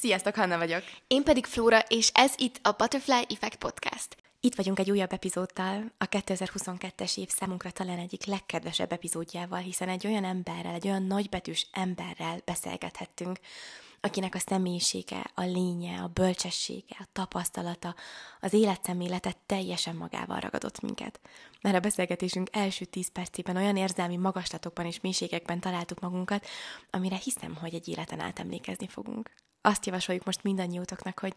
Sziasztok, Hanna vagyok. Én pedig Flóra, és ez itt a Butterfly Effect Podcast. Itt vagyunk egy újabb epizóddal, a 2022-es év számunkra talán egyik legkedvesebb epizódjával, hiszen egy olyan emberrel, egy olyan nagybetűs emberrel beszélgethettünk, akinek a személyisége, a lénye, a bölcsessége, a tapasztalata, az életszemlélete teljesen magával ragadott minket. Mert a beszélgetésünk első tíz percében olyan érzelmi magaslatokban és mélységekben találtuk magunkat, amire hiszem, hogy egy életen át emlékezni fogunk azt javasoljuk most mindannyiótoknak, hogy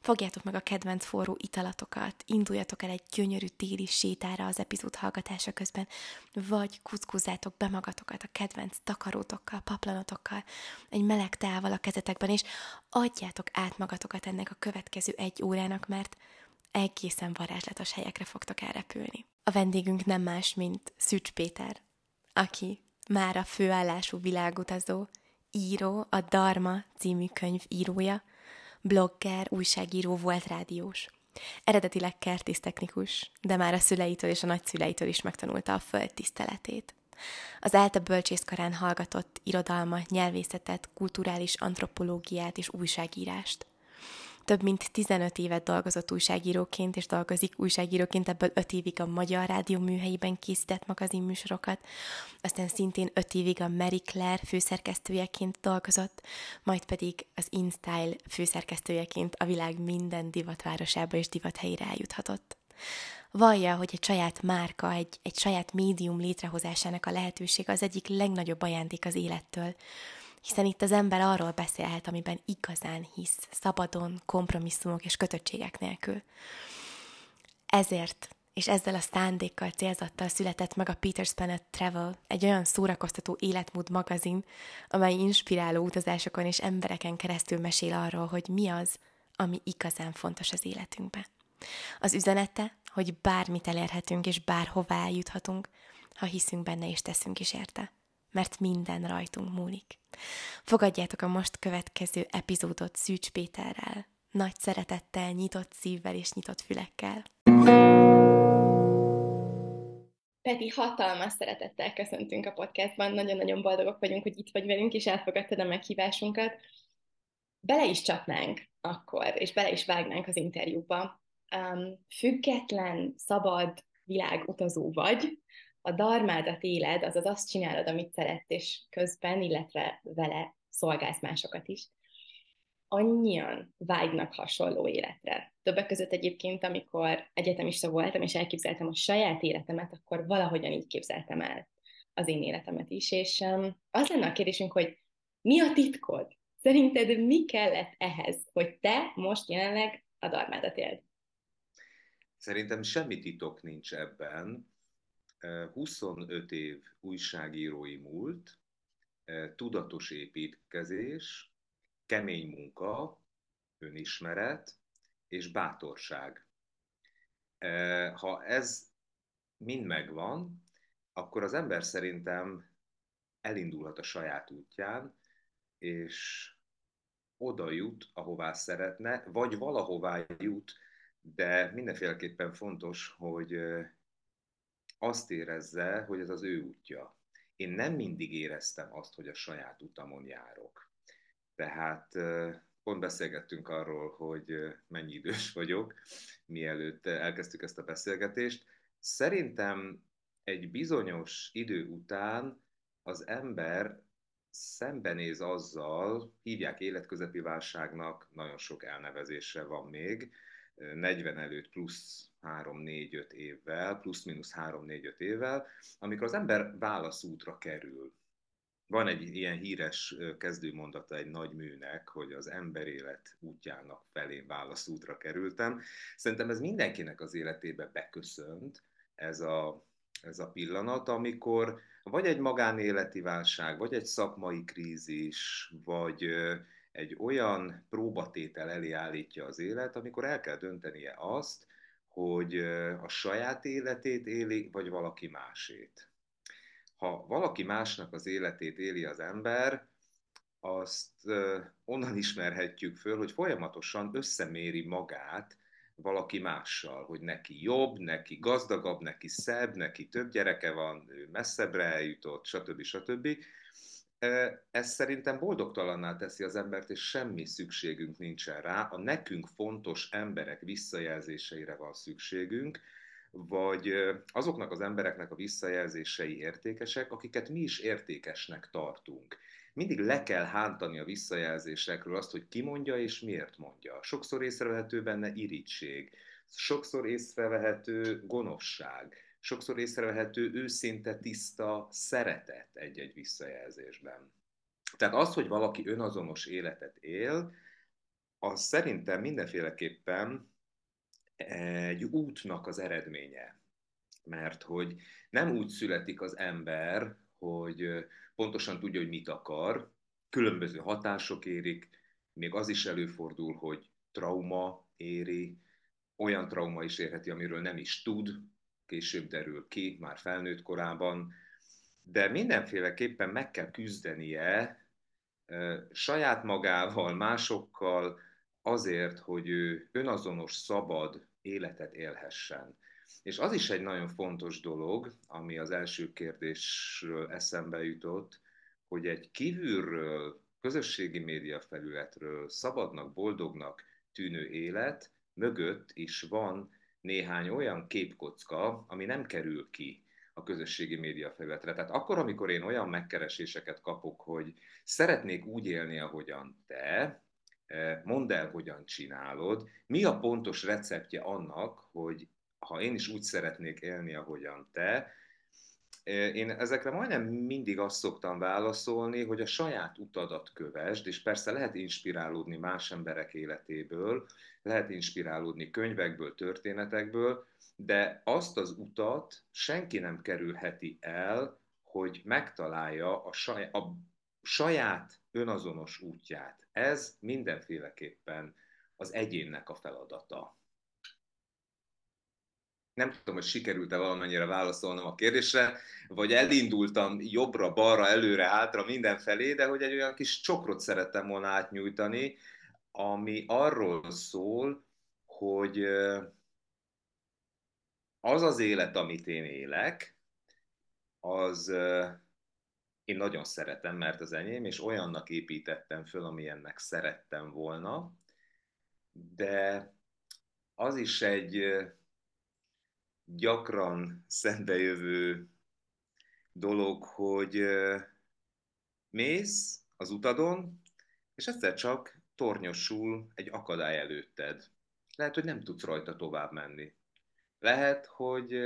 fogjátok meg a kedvenc forró italatokat, induljatok el egy gyönyörű téli sétára az epizód hallgatása közben, vagy kuckuzzátok be magatokat a kedvenc takarótokkal, paplanotokkal, egy meleg teával a kezetekben, és adjátok át magatokat ennek a következő egy órának, mert egészen varázslatos helyekre fogtok elrepülni. A vendégünk nem más, mint Szűcs Péter, aki már a főállású világutazó, író, a Dharma című könyv írója, blogger, újságíró volt rádiós. Eredetileg kertésztechnikus, de már a szüleitől és a nagyszüleitől is megtanulta a föld tiszteletét. Az ELTE bölcsészkarán hallgatott irodalmat, nyelvészetet, kulturális antropológiát és újságírást – több mint 15 évet dolgozott újságíróként, és dolgozik újságíróként, ebből 5 évig a Magyar Rádió műhelyében készített magazinműsorokat, aztán szintén 5 évig a Mary Claire főszerkesztőjeként dolgozott, majd pedig az InStyle főszerkesztőjeként a világ minden divatvárosába és divathelyére eljuthatott. Vallja, hogy egy saját márka, egy, egy saját médium létrehozásának a lehetőség az egyik legnagyobb ajándék az élettől, hiszen itt az ember arról beszélhet, amiben igazán hisz, szabadon, kompromisszumok és kötöttségek nélkül. Ezért és ezzel a szándékkal, célzattal született meg a Peter Spanet Travel, egy olyan szórakoztató életmód magazin, amely inspiráló utazásokon és embereken keresztül mesél arról, hogy mi az, ami igazán fontos az életünkben. Az üzenete, hogy bármit elérhetünk és bárhová eljuthatunk, ha hiszünk benne és teszünk is érte mert minden rajtunk múlik. Fogadjátok a most következő epizódot Szűcs Péterrel, nagy szeretettel, nyitott szívvel és nyitott fülekkel. Peti, hatalmas szeretettel köszöntünk a podcastban, nagyon-nagyon boldogok vagyunk, hogy itt vagy velünk, és elfogadtad a meghívásunkat. Bele is csapnánk akkor, és bele is vágnánk az interjúba. Um, független, szabad világutazó vagy, a darmádat éled, azaz azt csinálod, amit szeret, és közben, illetve vele szolgálsz másokat is. Annyian vágynak hasonló életre. Többek között egyébként, amikor egyetemista voltam, és elképzeltem a saját életemet, akkor valahogyan így képzeltem el az én életemet is, és um, az lenne a kérdésünk, hogy mi a titkod? Szerinted mi kellett ehhez, hogy te most jelenleg a darmádat éld? Szerintem semmi titok nincs ebben. 25 év újságírói múlt, tudatos építkezés, kemény munka, önismeret és bátorság. Ha ez mind megvan, akkor az ember szerintem elindulhat a saját útján, és oda jut, ahová szeretne, vagy valahová jut, de mindenféleképpen fontos, hogy azt érezze, hogy ez az ő útja. Én nem mindig éreztem azt, hogy a saját utamon járok. Tehát pont beszélgettünk arról, hogy mennyi idős vagyok, mielőtt elkezdtük ezt a beszélgetést. Szerintem egy bizonyos idő után az ember szembenéz azzal, hívják életközepi válságnak, nagyon sok elnevezése van még, 40 előtt plusz 3-4-5 évvel, plusz-minusz 3-4-5 évvel, amikor az ember válaszútra kerül. Van egy ilyen híres kezdőmondata egy nagy műnek, hogy az ember élet útjának felén válaszútra kerültem. Szerintem ez mindenkinek az életébe beköszönt, ez a, ez a pillanat, amikor vagy egy magánéleti válság, vagy egy szakmai krízis, vagy egy olyan próbatétel elé állítja az élet, amikor el kell döntenie azt, hogy a saját életét éli, vagy valaki másét. Ha valaki másnak az életét éli az ember, azt onnan ismerhetjük föl, hogy folyamatosan összeméri magát valaki mással, hogy neki jobb, neki gazdagabb, neki szebb, neki több gyereke van, ő messzebbre eljutott, stb. stb. Ez szerintem boldogtalanná teszi az embert, és semmi szükségünk nincsen rá. A nekünk fontos emberek visszajelzéseire van szükségünk, vagy azoknak az embereknek a visszajelzései értékesek, akiket mi is értékesnek tartunk. Mindig le kell hántani a visszajelzésekről azt, hogy ki mondja és miért mondja. Sokszor észrevehető benne irítség, sokszor észrevehető gonoszság, sokszor észrevehető őszinte, tiszta szeretet egy-egy visszajelzésben. Tehát az, hogy valaki önazonos életet él, az szerintem mindenféleképpen egy útnak az eredménye. Mert hogy nem úgy születik az ember, hogy pontosan tudja, hogy mit akar, különböző hatások érik, még az is előfordul, hogy trauma éri, olyan trauma is érheti, amiről nem is tud, később derül ki, már felnőtt korában, de mindenféleképpen meg kell küzdenie saját magával, másokkal azért, hogy ő önazonos, szabad életet élhessen. És az is egy nagyon fontos dolog, ami az első kérdésről eszembe jutott, hogy egy kívülről, közösségi média felületről szabadnak, boldognak tűnő élet mögött is van néhány olyan képkocka, ami nem kerül ki a közösségi média felületre. Tehát akkor, amikor én olyan megkereséseket kapok, hogy szeretnék úgy élni, ahogyan te, eh, mondd el, hogyan csinálod, mi a pontos receptje annak, hogy ha én is úgy szeretnék élni, ahogyan te, én ezekre majdnem mindig azt szoktam válaszolni, hogy a saját utadat kövesd, és persze lehet inspirálódni más emberek életéből, lehet inspirálódni könyvekből, történetekből, de azt az utat senki nem kerülheti el, hogy megtalálja a saját, a saját önazonos útját. Ez mindenféleképpen az egyénnek a feladata. Nem tudom, hogy sikerült-e valamennyire válaszolnom a kérdésre, vagy elindultam jobbra, balra, előre, hátra, mindenfelé, de hogy egy olyan kis csokrot szerettem volna átnyújtani, ami arról szól, hogy az az élet, amit én élek, az én nagyon szeretem, mert az enyém, és olyannak építettem föl, amilyennek szerettem volna, de az is egy gyakran szembejövő dolog, hogy mész az utadon, és egyszer csak tornyosul egy akadály előtted. Lehet, hogy nem tudsz rajta tovább menni. Lehet, hogy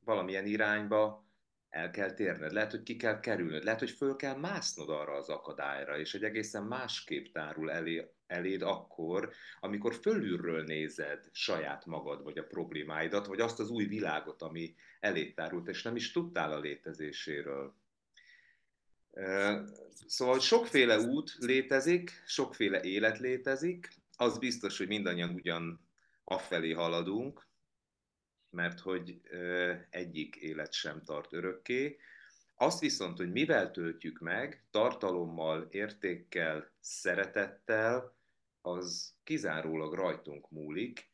valamilyen irányba el kell térned, lehet, hogy ki kell kerülnöd, lehet, hogy föl kell másznod arra az akadályra, és egy egészen másképp tárul elé, eléd akkor, amikor fölülről nézed saját magad, vagy a problémáidat, vagy azt az új világot, ami elé tárult, és nem is tudtál a létezéséről. Szóval sokféle út létezik, sokféle élet létezik, az biztos, hogy mindannyian ugyan afelé haladunk, mert hogy egyik élet sem tart örökké. Azt viszont, hogy mivel töltjük meg, tartalommal, értékkel, szeretettel, az kizárólag rajtunk múlik.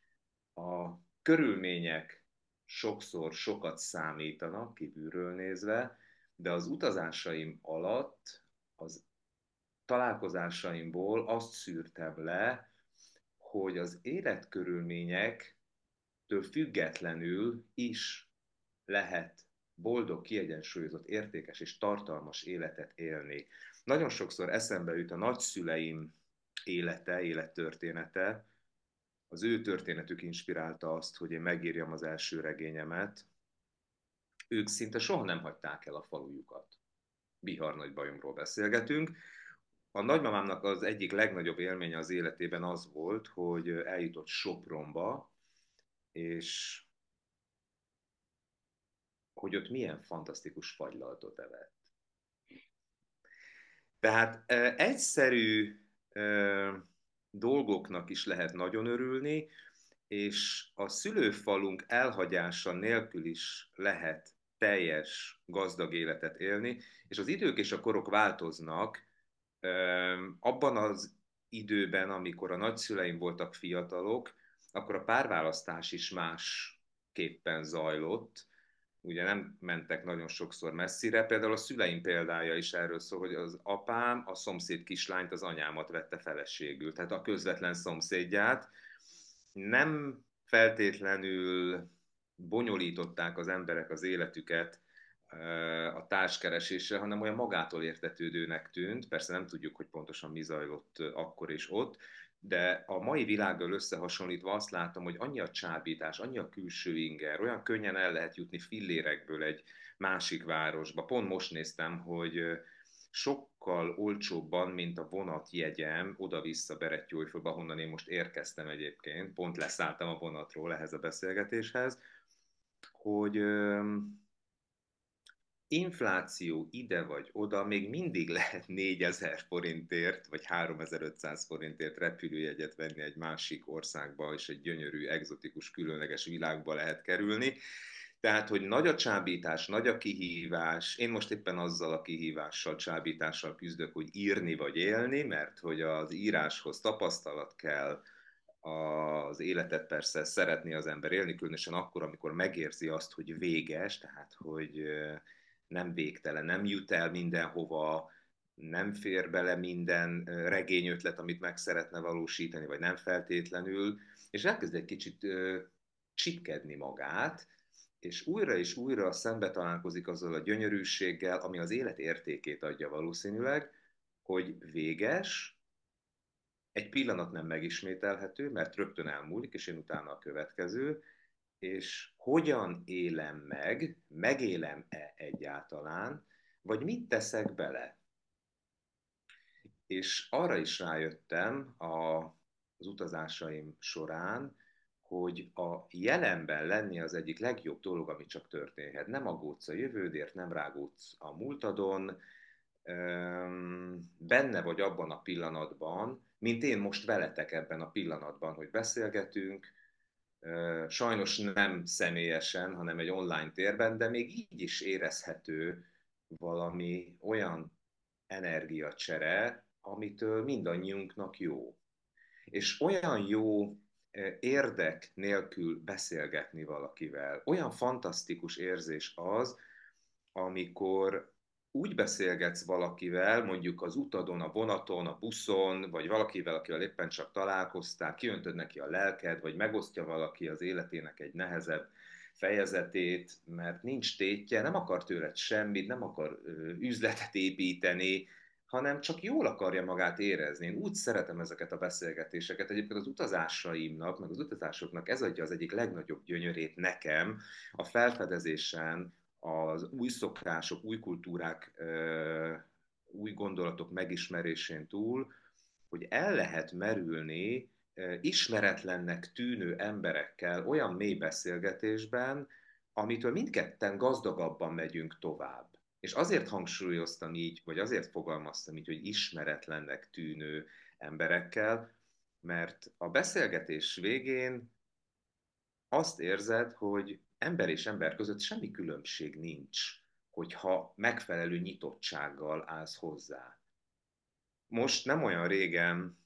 A körülmények sokszor sokat számítanak kívülről nézve, de az utazásaim alatt, az találkozásaimból azt szűrtem le, hogy az életkörülmények től függetlenül is lehet boldog, kiegyensúlyozott, értékes és tartalmas életet élni. Nagyon sokszor eszembe jut a nagyszüleim élete, élettörténete. Az ő történetük inspirálta azt, hogy én megírjam az első regényemet. Ők szinte soha nem hagyták el a falujukat. Bihar nagy bajomról beszélgetünk. A nagymamámnak az egyik legnagyobb élménye az életében az volt, hogy eljutott Sopronba, és hogy ott milyen fantasztikus fagylaltot evett. Tehát egyszerű dolgoknak is lehet nagyon örülni, és a szülőfalunk elhagyása nélkül is lehet teljes, gazdag életet élni, és az idők és a korok változnak. Abban az időben, amikor a nagyszüleim voltak fiatalok, akkor a párválasztás is másképpen zajlott. Ugye nem mentek nagyon sokszor messzire. Például a szüleim példája is erről szól, hogy az apám a szomszéd kislányt, az anyámat vette feleségül, tehát a közvetlen szomszédját. Nem feltétlenül bonyolították az emberek az életüket a társkeresésre, hanem olyan magától értetődőnek tűnt. Persze nem tudjuk, hogy pontosan mi zajlott akkor és ott, de a mai világgal összehasonlítva azt látom, hogy annyi a csábítás, annyi a külső inger, olyan könnyen el lehet jutni fillérekből egy másik városba. Pont most néztem, hogy sokkal olcsóbban, mint a vonat jegyem oda-vissza Berettyójfölbe, ahonnan én most érkeztem egyébként, pont leszálltam a vonatról ehhez a beszélgetéshez, hogy infláció ide vagy oda, még mindig lehet 4000 forintért, vagy 3500 forintért repülőjegyet venni egy másik országba, és egy gyönyörű, egzotikus, különleges világba lehet kerülni. Tehát, hogy nagy a csábítás, nagy a kihívás. Én most éppen azzal a kihívással, csábítással küzdök, hogy írni vagy élni, mert hogy az íráshoz tapasztalat kell, az életet persze szeretné az ember élni, különösen akkor, amikor megérzi azt, hogy véges, tehát hogy nem végtelen, nem jut el mindenhova, nem fér bele minden regényötlet, amit meg szeretne valósítani, vagy nem feltétlenül, és elkezd egy kicsit csipkedni magát, és újra és újra szembe találkozik azzal a gyönyörűséggel, ami az élet értékét adja valószínűleg, hogy véges, egy pillanat nem megismételhető, mert rögtön elmúlik, és én utána a következő, és hogyan élem meg, megélem-e egyáltalán, vagy mit teszek bele. És arra is rájöttem a, az utazásaim során, hogy a jelenben lenni az egyik legjobb dolog, ami csak történhet. Nem aggódsz a jövődért, nem rágódsz a múltadon, benne vagy abban a pillanatban, mint én most veletek ebben a pillanatban, hogy beszélgetünk, sajnos nem személyesen, hanem egy online térben, de még így is érezhető valami olyan energiacsere, amitől mindannyiunknak jó. És olyan jó érdek nélkül beszélgetni valakivel. Olyan fantasztikus érzés az, amikor úgy beszélgetsz valakivel, mondjuk az utadon, a vonaton, a buszon, vagy valakivel, akivel éppen csak találkoztál, kiöntöd neki a lelked, vagy megosztja valaki az életének egy nehezebb fejezetét, mert nincs tétje, nem akar tőled semmit, nem akar üzletet építeni, hanem csak jól akarja magát érezni. Én úgy szeretem ezeket a beszélgetéseket. Egyébként az utazásaimnak, meg az utazásoknak ez adja az egyik legnagyobb gyönyörét nekem a felfedezésen, az új szokások, új kultúrák, új gondolatok megismerésén túl, hogy el lehet merülni ismeretlennek tűnő emberekkel olyan mély beszélgetésben, amitől mindketten gazdagabban megyünk tovább. És azért hangsúlyoztam így, vagy azért fogalmaztam így, hogy ismeretlennek tűnő emberekkel, mert a beszélgetés végén azt érzed, hogy ember és ember között semmi különbség nincs, hogyha megfelelő nyitottsággal állsz hozzá. Most nem olyan régen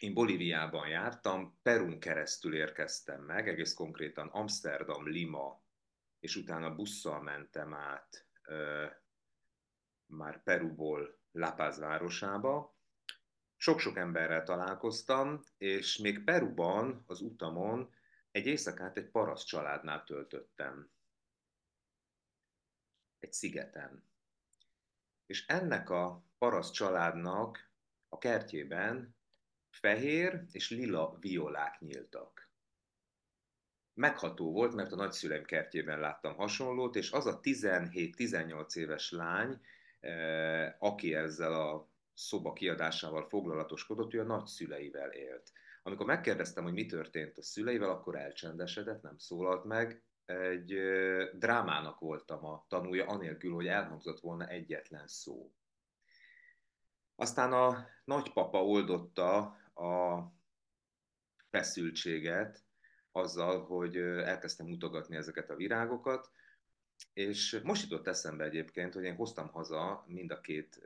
én Bolíviában jártam, Perun keresztül érkeztem meg, egész konkrétan Amsterdam, Lima, és utána busszal mentem át ö, már Peruból La Paz városába. Sok-sok emberrel találkoztam, és még Peruban az utamon egy éjszakát egy paraszt családnál töltöttem. Egy szigeten. És ennek a paraszt családnak a kertjében fehér és lila violák nyíltak. Megható volt, mert a nagyszüleim kertjében láttam hasonlót, és az a 17-18 éves lány, eh, aki ezzel a szoba kiadásával foglalatoskodott, ő a nagyszüleivel élt. Amikor megkérdeztem, hogy mi történt a szüleivel, akkor elcsendesedett, nem szólalt meg. Egy drámának voltam a tanúja, anélkül, hogy elhangzott volna egyetlen szó. Aztán a nagypapa oldotta a feszültséget azzal, hogy elkezdtem mutogatni ezeket a virágokat, és most jutott eszembe egyébként, hogy én hoztam haza mind a két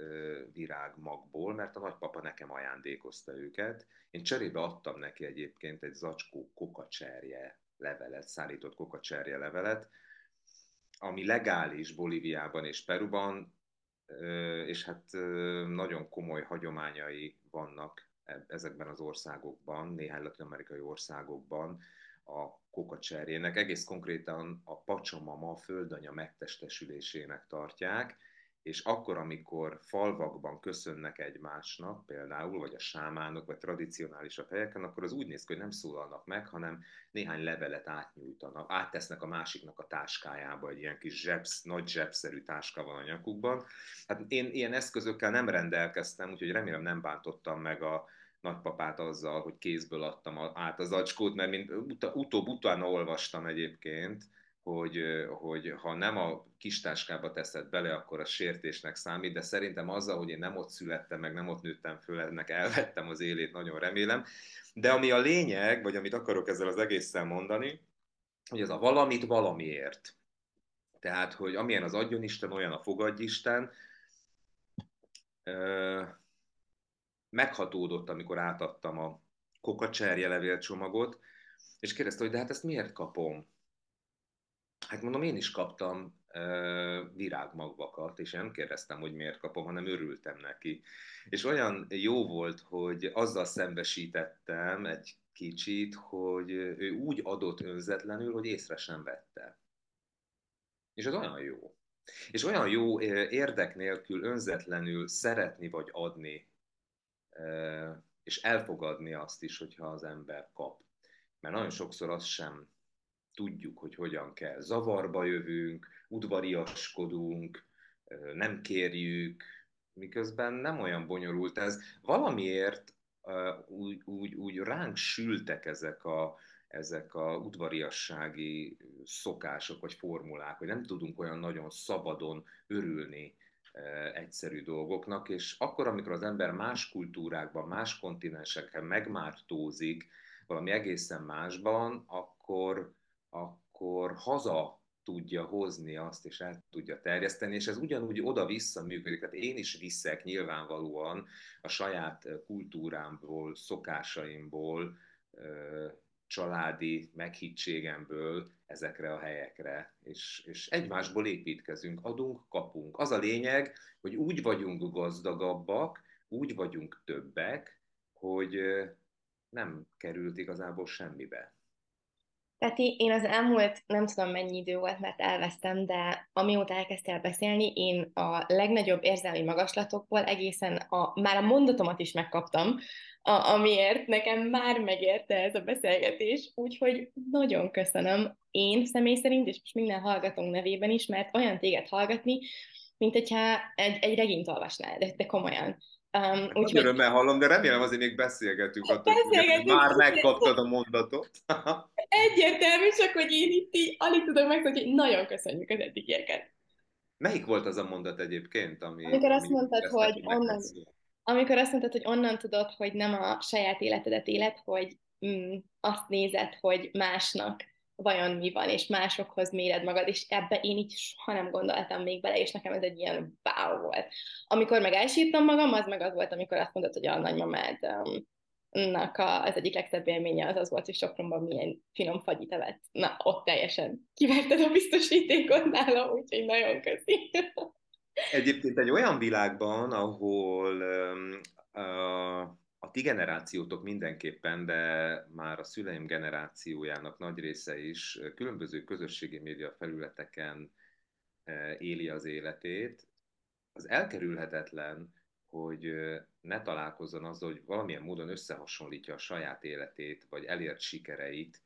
virág magból, mert a nagypapa nekem ajándékozta őket. Én cserébe adtam neki egyébként egy zacskó kokacserje levelet, szállított kokacserje levelet, ami legális Bolíviában és Peruban, és hát nagyon komoly hagyományai vannak e-, ezekben az országokban, néhány latin-amerikai országokban a kokacserjének. Egész konkrétan a pacsamama földanya megtestesülésének tartják, és akkor, amikor falvakban köszönnek egymásnak, például, vagy a sámánok, vagy tradicionálisabb helyeken, akkor az úgy néz ki, hogy nem szólalnak meg, hanem néhány levelet átnyújtanak, áttesznek a másiknak a táskájába, egy ilyen kis zsebsz, nagy zsebszerű táska van a nyakukban. Hát én ilyen eszközökkel nem rendelkeztem, úgyhogy remélem nem bántottam meg a nagypapát azzal, hogy kézből adtam át az acskót, mert mint utóbb utána olvastam egyébként, hogy, hogy ha nem a kistáskába teszed bele, akkor a sértésnek számít, de szerintem azzal, hogy én nem ott születtem, meg nem ott nőttem föl, ennek elvettem az élét, nagyon remélem. De ami a lényeg, vagy amit akarok ezzel az egésszel mondani, hogy ez a valamit valamiért. Tehát, hogy amilyen az adjon Isten, olyan a fogadj Isten. Meghatódott, amikor átadtam a kokacserje levélcsomagot, és kérdezte, hogy de hát ezt miért kapom? Hát mondom, én is kaptam uh, virágmagvakat, és nem kérdeztem, hogy miért kapom, hanem örültem neki. És olyan jó volt, hogy azzal szembesítettem egy kicsit, hogy ő úgy adott önzetlenül, hogy észre sem vette. És az olyan jó. És olyan jó érdek nélkül önzetlenül szeretni vagy adni, és elfogadni azt is, hogyha az ember kap. Mert nagyon sokszor az sem tudjuk, hogy hogyan kell. Zavarba jövünk, udvariaskodunk, nem kérjük, miközben nem olyan bonyolult ez. Valamiért úgy, úgy, úgy ránk sültek ezek a, ezek a udvariassági szokások vagy formulák, hogy nem tudunk olyan nagyon szabadon örülni egyszerű dolgoknak, és akkor, amikor az ember más kultúrákban, más kontinenseken megmártózik valami egészen másban, akkor, akkor haza tudja hozni azt, és el tudja terjeszteni, és ez ugyanúgy oda-vissza működik. Tehát én is viszek nyilvánvalóan a saját kultúrámból, szokásaimból, családi meghittségemből ezekre a helyekre, és, és egymásból építkezünk, adunk, kapunk. Az a lényeg, hogy úgy vagyunk gazdagabbak, úgy vagyunk többek, hogy nem került igazából semmibe. Peti, én az elmúlt nem tudom mennyi idő volt, mert elvesztem, de amióta elkezdtél beszélni, én a legnagyobb érzelmi magaslatokból egészen a, már a mondatomat is megkaptam, a, amiért nekem már megérte ez a beszélgetés, úgyhogy nagyon köszönöm én személy szerint, és most minden hallgatónk nevében is, mert olyan téged hallgatni, mint hogyha egy, egy regényt olvasnál, de, de komolyan. Um, úgyhogy... Örömmel hallom, de remélem azért még beszélgetünk attól, beszélgetünk, hogy már megkaptad a mondatot. Egyértelmű, csak hogy én itt így alig tudom meg, hogy nagyon köszönjük az eddigieket. Melyik volt az a mondat egyébként, ami... Amikor azt mondtad, hogy onnan, amikor azt mondtad, hogy onnan tudod, hogy nem a saját életedet élet, hogy mm, azt nézed, hogy másnak vajon mi van, és másokhoz méred magad, és ebbe én így soha nem gondoltam még bele, és nekem ez egy ilyen wow volt. Amikor meg elsírtam magam, az meg az volt, amikor azt mondod, hogy a nagymamád um, nak az egyik legszebb élménye az az volt, hogy Sopronban milyen finom fagyit evett. Na, ott teljesen kiverted a biztosítékot nála, úgyhogy nagyon köszi. Egyébként egy olyan világban, ahol um, uh, a ti generációtok mindenképpen, de már a szüleim generációjának nagy része is különböző közösségi média felületeken éli az életét, az elkerülhetetlen, hogy ne találkozzon azzal, hogy valamilyen módon összehasonlítja a saját életét, vagy elért sikereit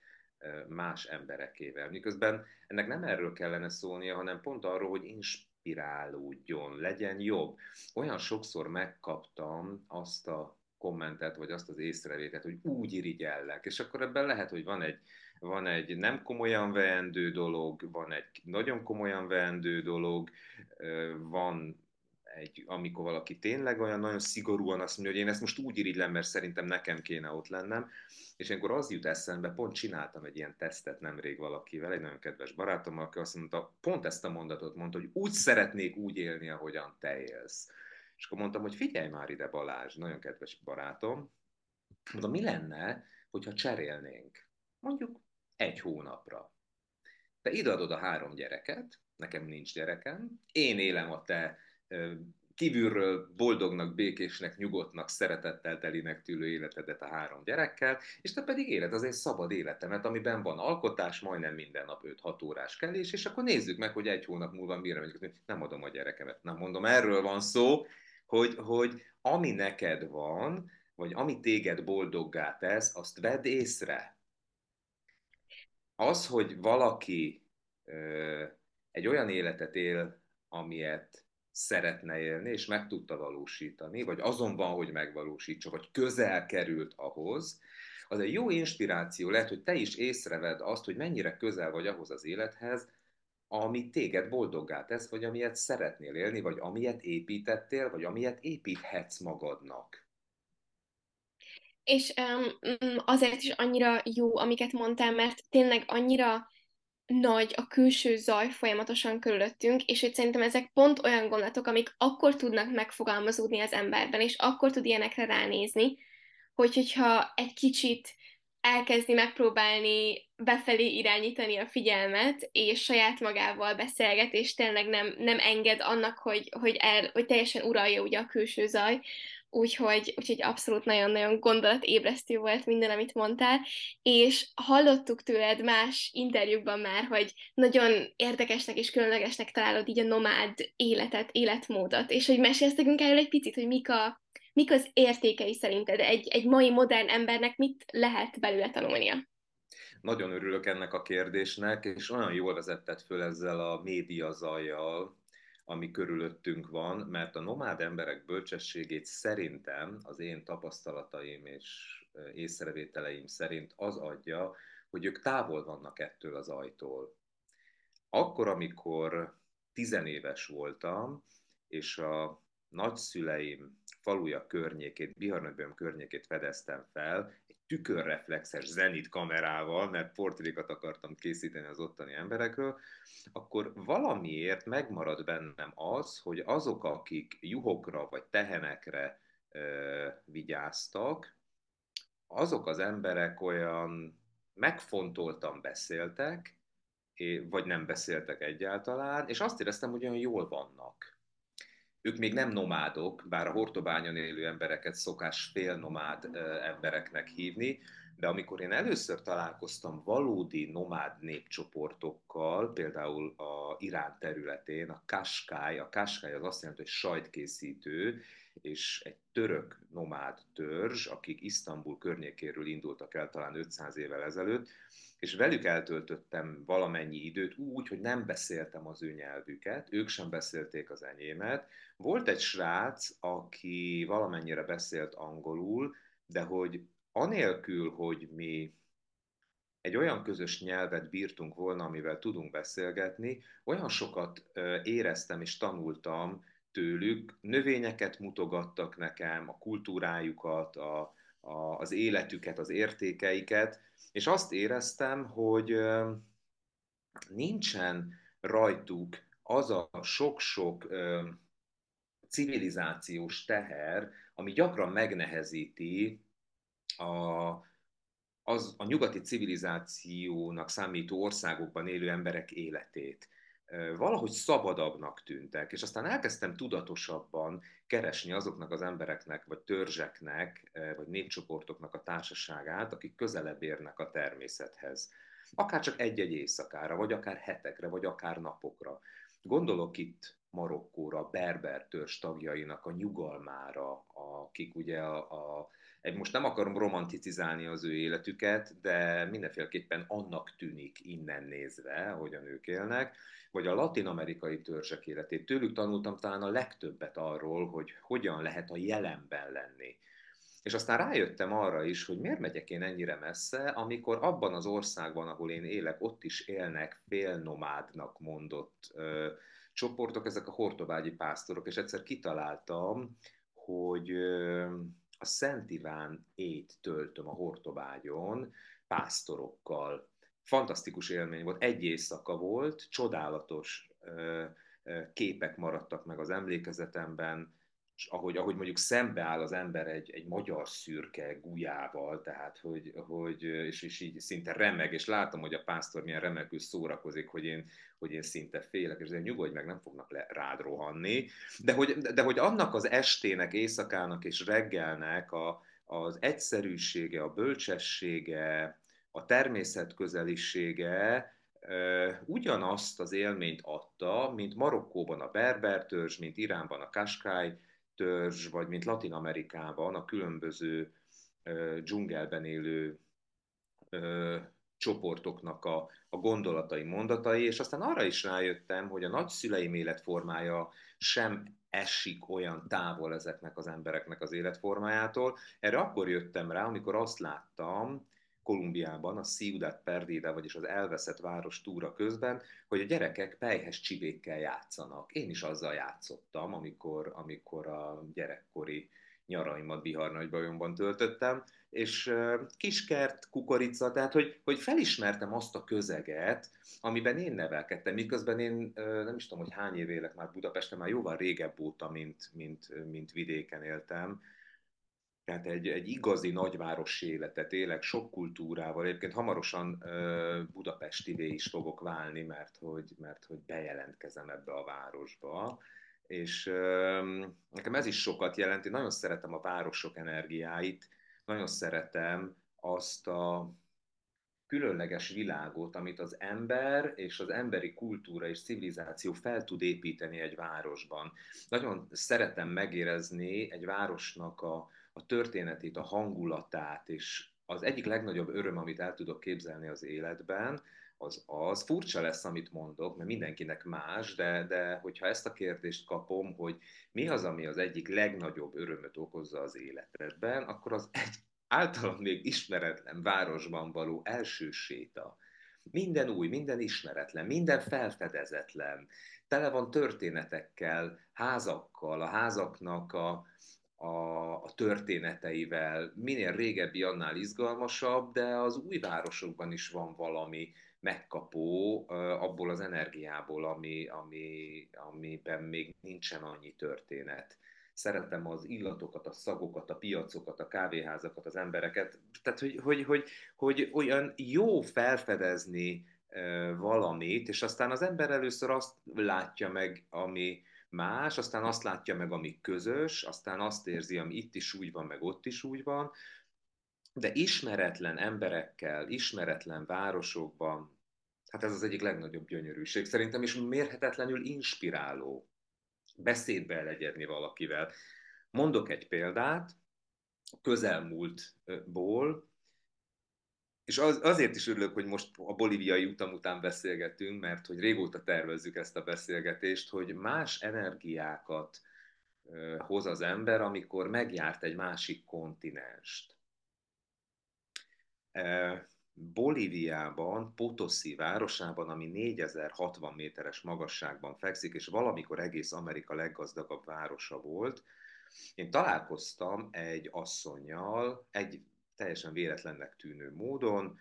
más emberekével. Miközben ennek nem erről kellene szólnia, hanem pont arról, hogy inspirálódjon, legyen jobb. Olyan sokszor megkaptam azt a kommentet, vagy azt az észrevételt, hogy úgy irigyellek, és akkor ebben lehet, hogy van egy, van egy nem komolyan veendő dolog, van egy nagyon komolyan veendő dolog, van egy, amikor valaki tényleg olyan nagyon szigorúan azt mondja, hogy én ezt most úgy irigylem, mert szerintem nekem kéne ott lennem, és akkor az jut eszembe, pont csináltam egy ilyen tesztet nemrég valakivel, egy nagyon kedves barátom, aki azt mondta, pont ezt a mondatot mondta, hogy úgy szeretnék úgy élni, ahogyan te élsz. És akkor mondtam, hogy figyelj már ide Balázs, nagyon kedves barátom, mondom, mi lenne, hogyha cserélnénk? Mondjuk egy hónapra. Te ideadod a három gyereket, nekem nincs gyerekem, én élem a te kívülről boldognak, békésnek, nyugodtnak, szeretettel telinek tűlő életedet a három gyerekkel, és te pedig éled az egy szabad életemet, amiben van alkotás, majdnem minden nap 5-6 órás kelés, és akkor nézzük meg, hogy egy hónap múlva mire megyek, nem adom a gyerekemet. Nem mondom, erről van szó, hogy, hogy ami neked van, vagy ami téged boldoggá tesz, azt vedd észre. Az, hogy valaki ö, egy olyan életet él, amilyet szeretne élni, és meg tudta valósítani, vagy azon van, hogy megvalósítsa, vagy közel került ahhoz, az egy jó inspiráció lehet, hogy te is észreved azt, hogy mennyire közel vagy ahhoz az élethez, ami téged boldoggá tesz, vagy amilyet szeretnél élni, vagy amilyet építettél, vagy amilyet építhetsz magadnak. És um, azért is annyira jó, amiket mondtál, mert tényleg annyira nagy a külső zaj folyamatosan körülöttünk, és hogy szerintem ezek pont olyan gondolatok, amik akkor tudnak megfogalmazódni az emberben, és akkor tud ilyenekre ránézni, hogy hogyha egy kicsit elkezdi megpróbálni befelé irányítani a figyelmet, és saját magával beszélget, és tényleg nem, nem enged annak, hogy, hogy, el, hogy teljesen uralja ugye a külső zaj, úgyhogy, úgyhogy abszolút nagyon-nagyon gondolatébresztő volt minden, amit mondtál, és hallottuk tőled más interjúkban már, hogy nagyon érdekesnek és különlegesnek találod így a nomád életet, életmódot, és hogy mesélsz nekünk erről egy picit, hogy mik, a, mik az értékei szerinted egy, egy mai modern embernek mit lehet belőle tanulnia? Nagyon örülök ennek a kérdésnek, és olyan jól vezetted föl ezzel a média zajjal, ami körülöttünk van, mert a nomád emberek bölcsességét szerintem az én tapasztalataim és észrevételeim szerint az adja, hogy ők távol vannak ettől az ajtól. Akkor, amikor tizenéves voltam, és a nagyszüleim faluja környékét, Biharnöböm környékét fedeztem fel, egy tükörreflexes zenit kamerával, mert portrékat akartam készíteni az ottani emberekről, akkor valamiért megmarad bennem az, hogy azok, akik juhokra vagy tehenekre ö, vigyáztak, azok az emberek olyan megfontoltan beszéltek, vagy nem beszéltek egyáltalán, és azt éreztem, hogy olyan jól vannak. Ők még nem nomádok, bár a Hortobányon élő embereket szokás félnomád embereknek hívni, de amikor én először találkoztam valódi nomád népcsoportokkal, például a Irán területén, a Kaskály, a Kaskály az azt jelenti, hogy sajtkészítő, és egy török nomád törzs, akik Isztambul környékéről indultak el talán 500 évvel ezelőtt, és velük eltöltöttem valamennyi időt úgy, hogy nem beszéltem az ő nyelvüket, ők sem beszélték az enyémet. Volt egy srác, aki valamennyire beszélt angolul, de hogy anélkül, hogy mi egy olyan közös nyelvet bírtunk volna, amivel tudunk beszélgetni, olyan sokat éreztem és tanultam tőlük, növényeket mutogattak nekem, a kultúrájukat, a, a, az életüket, az értékeiket, és azt éreztem, hogy nincsen rajtuk az a sok-sok civilizációs teher, ami gyakran megnehezíti a, az a nyugati civilizációnak számító országokban élő emberek életét. Valahogy szabadabbnak tűntek, és aztán elkezdtem tudatosabban keresni azoknak az embereknek, vagy törzseknek, vagy népcsoportoknak a társaságát, akik közelebb érnek a természethez. Akár csak egy-egy éjszakára, vagy akár hetekre, vagy akár napokra. Gondolok itt Marokkóra, Berber törzs tagjainak a nyugalmára, akik ugye a, a most nem akarom romanticizálni az ő életüket, de mindenféleképpen annak tűnik innen nézve, hogy a nők élnek, vagy a latin-amerikai törzsek életét. Tőlük tanultam talán a legtöbbet arról, hogy hogyan lehet a jelenben lenni. És aztán rájöttem arra is, hogy miért megyek én ennyire messze, amikor abban az országban, ahol én élek, ott is élnek félnomádnak mondott ö, csoportok, ezek a hortobágyi pásztorok, és egyszer kitaláltam, hogy ö, a Szent Iván ét töltöm a Hortobágyon pásztorokkal. Fantasztikus élmény volt, egy éjszaka volt, csodálatos képek maradtak meg az emlékezetemben, és ahogy, ahogy mondjuk szembeáll az ember egy, egy magyar szürke gulyával, tehát hogy, hogy és, és így szinte remeg, és látom, hogy a pásztor milyen remekül szórakozik, hogy én, hogy én szinte félek, és azért nyugodj meg, nem fognak le, rád rohanni, de hogy, de hogy annak az estének, éjszakának és reggelnek a, az egyszerűsége, a bölcsessége, a természet közelisége, ugyanazt az élményt adta, mint Marokkóban a berber törzs, mint Iránban a Kaskály törzs, vagy mint Latin Amerikában a különböző dzsungelben élő csoportoknak a, a gondolatai, mondatai, és aztán arra is rájöttem, hogy a nagyszüleim életformája sem esik olyan távol ezeknek az embereknek az életformájától. Erre akkor jöttem rá, amikor azt láttam, Kolumbiában, a Ciudad Perdida, vagyis az elveszett város túra közben, hogy a gyerekek pejhes csibékkel játszanak. Én is azzal játszottam, amikor, amikor a gyerekkori nyaraimat Biharnagybajonban töltöttem, és kiskert, kukorica, tehát hogy, hogy felismertem azt a közeget, amiben én nevelkedtem, miközben én nem is tudom, hogy hány év élek már Budapesten, már jóval régebb óta, mint, mint, mint vidéken éltem, tehát egy, egy igazi nagyváros életet élek, sok kultúrával. Egyébként hamarosan uh, budapestivé is fogok válni, mert hogy, mert hogy bejelentkezem ebbe a városba. És uh, nekem ez is sokat jelent. Én nagyon szeretem a városok energiáit, nagyon szeretem azt a különleges világot, amit az ember és az emberi kultúra és civilizáció fel tud építeni egy városban. Nagyon szeretem megérezni egy városnak a, a történetét, a hangulatát, és az egyik legnagyobb öröm, amit el tudok képzelni az életben, az az, furcsa lesz, amit mondok, mert mindenkinek más, de, de hogyha ezt a kérdést kapom, hogy mi az, ami az egyik legnagyobb örömöt okozza az életedben, akkor az egy általam még ismeretlen városban való első séta. Minden új, minden ismeretlen, minden felfedezetlen, tele van történetekkel, házakkal, a házaknak a, a, a történeteivel. Minél régebbi, annál izgalmasabb, de az új városokban is van valami megkapó abból az energiából, ami, ami, amiben még nincsen annyi történet. Szeretem az illatokat, a szagokat, a piacokat, a kávéházakat, az embereket. Tehát, hogy, hogy, hogy, hogy olyan jó felfedezni valamit, és aztán az ember először azt látja meg, ami, más, aztán azt látja meg, ami közös, aztán azt érzi, ami itt is úgy van, meg ott is úgy van, de ismeretlen emberekkel, ismeretlen városokban, hát ez az egyik legnagyobb gyönyörűség szerintem, és mérhetetlenül inspiráló beszédbe legyedni valakivel. Mondok egy példát, közelmúltból, és az, azért is örülök, hogy most a bolíviai utam után beszélgetünk, mert hogy régóta tervezzük ezt a beszélgetést, hogy más energiákat hoz az ember, amikor megjárt egy másik kontinenst. Bolíviában, Potosi városában, ami 4060 méteres magasságban fekszik, és valamikor egész Amerika leggazdagabb városa volt, én találkoztam egy asszonyjal, egy teljesen véletlennek tűnő módon.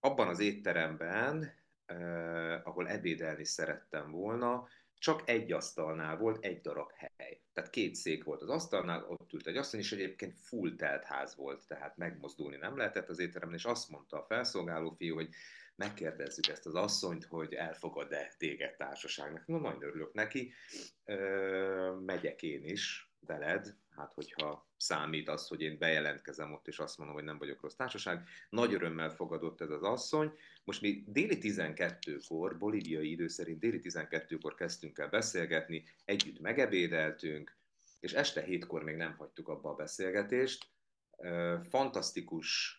Abban az étteremben, eh, ahol ebédelni szerettem volna, csak egy asztalnál volt egy darab hely. Tehát két szék volt az asztalnál, ott ült egy asszony, és egyébként full telt ház volt, tehát megmozdulni nem lehetett az étteremben, és azt mondta a felszolgáló fiú, hogy megkérdezzük ezt az asszonyt, hogy elfogad-e téged társaságnak. No, nagyon örülök neki. Ö, megyek én is veled, hát hogyha számít az, hogy én bejelentkezem ott, és azt mondom, hogy nem vagyok rossz társaság. Nagy örömmel fogadott ez az asszony. Most mi déli 12-kor, bolíviai idő szerint déli 12-kor kezdtünk el beszélgetni, együtt megebédeltünk, és este hétkor még nem hagytuk abba a beszélgetést. Fantasztikus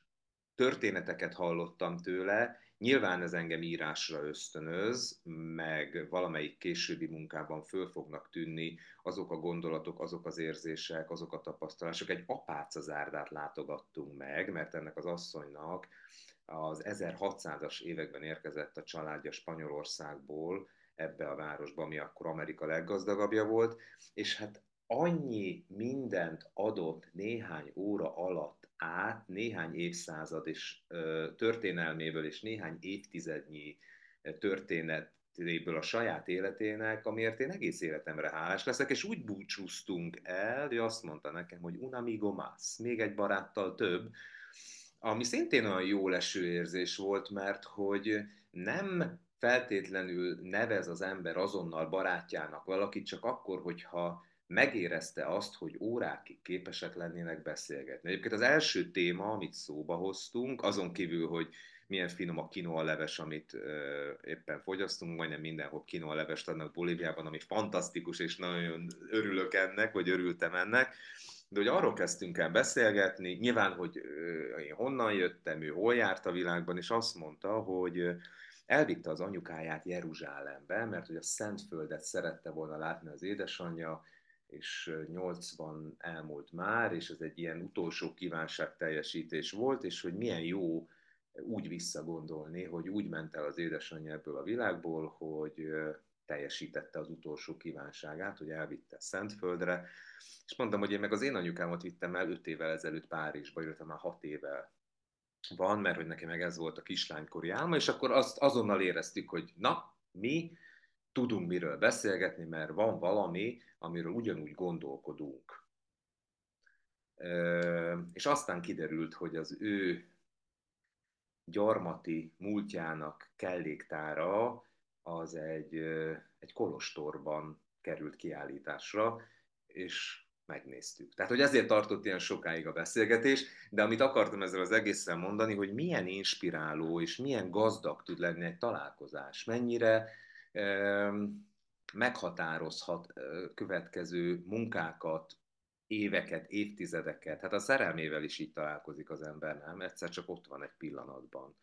történeteket hallottam tőle, Nyilván ez engem írásra ösztönöz, meg valamelyik későbbi munkában föl fognak tűnni azok a gondolatok, azok az érzések, azok a tapasztalások. Egy apácazárdát látogattunk meg, mert ennek az asszonynak az 1600-as években érkezett a családja Spanyolországból ebbe a városba, ami akkor Amerika leggazdagabbja volt, és hát annyi mindent adott néhány óra alatt át néhány évszázad és történelméből és néhány évtizednyi történet a saját életének, amiért én egész életemre hálás leszek, és úgy búcsúztunk el, hogy azt mondta nekem, hogy un amigo más, még egy baráttal több, ami szintén olyan jó leső érzés volt, mert hogy nem feltétlenül nevez az ember azonnal barátjának valakit, csak akkor, hogyha megérezte azt, hogy órákig képesek lennének beszélgetni. Egyébként az első téma, amit szóba hoztunk, azon kívül, hogy milyen finom a kinoa leves, amit ö, éppen fogyasztunk, majdnem mindenhol kinoa levest adnak Bolíviában, ami fantasztikus, és nagyon örülök ennek, vagy örültem ennek, de hogy arról kezdtünk el beszélgetni, nyilván, hogy ö, én honnan jöttem, ő hol járt a világban, és azt mondta, hogy elvitte az anyukáját Jeruzsálembe, mert hogy a Szentföldet szerette volna látni az édesanyja, és 80 elmúlt már, és ez egy ilyen utolsó kívánság teljesítés volt, és hogy milyen jó úgy visszagondolni, hogy úgy ment el az édesanyja ebből a világból, hogy teljesítette az utolsó kívánságát, hogy elvitte Szentföldre, és mondtam, hogy én meg az én anyukámat vittem el 5 évvel ezelőtt Párizsba, illetve már 6 éve van, mert hogy neki meg ez volt a kislánykori álma, és akkor azt azonnal éreztük, hogy na, mi tudunk miről beszélgetni, mert van valami, amiről ugyanúgy gondolkodunk. És aztán kiderült, hogy az ő gyarmati múltjának kelléktára az egy, egy kolostorban került kiállításra, és megnéztük. Tehát, hogy ezért tartott ilyen sokáig a beszélgetés, de amit akartam ezzel az egészen mondani, hogy milyen inspiráló és milyen gazdag tud lenni egy találkozás, mennyire meghatározhat következő munkákat, éveket, évtizedeket. Hát a szerelmével is így találkozik az ember, nem? Egyszer csak ott van egy pillanatban.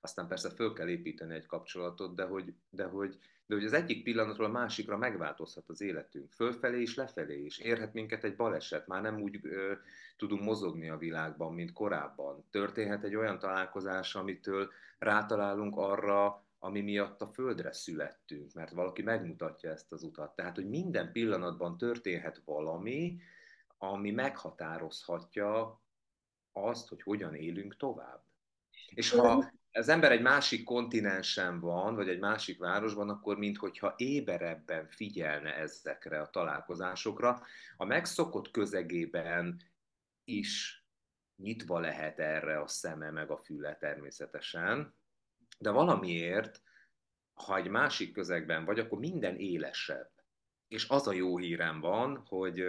Aztán persze föl kell építeni egy kapcsolatot, de hogy, de hogy, de hogy az egyik pillanatról a másikra megváltozhat az életünk. Fölfelé és lefelé is. Érhet minket egy baleset, már nem úgy ö, tudunk mozogni a világban, mint korábban. Történhet egy olyan találkozás, amitől rátalálunk arra, ami miatt a földre születtünk, mert valaki megmutatja ezt az utat. Tehát, hogy minden pillanatban történhet valami, ami meghatározhatja azt, hogy hogyan élünk tovább. És ha az ember egy másik kontinensen van, vagy egy másik városban, akkor minthogyha éberebben figyelne ezekre a találkozásokra, a megszokott közegében is nyitva lehet erre a szeme meg a füle természetesen, de valamiért, ha egy másik közegben vagy, akkor minden élesebb. És az a jó hírem van, hogy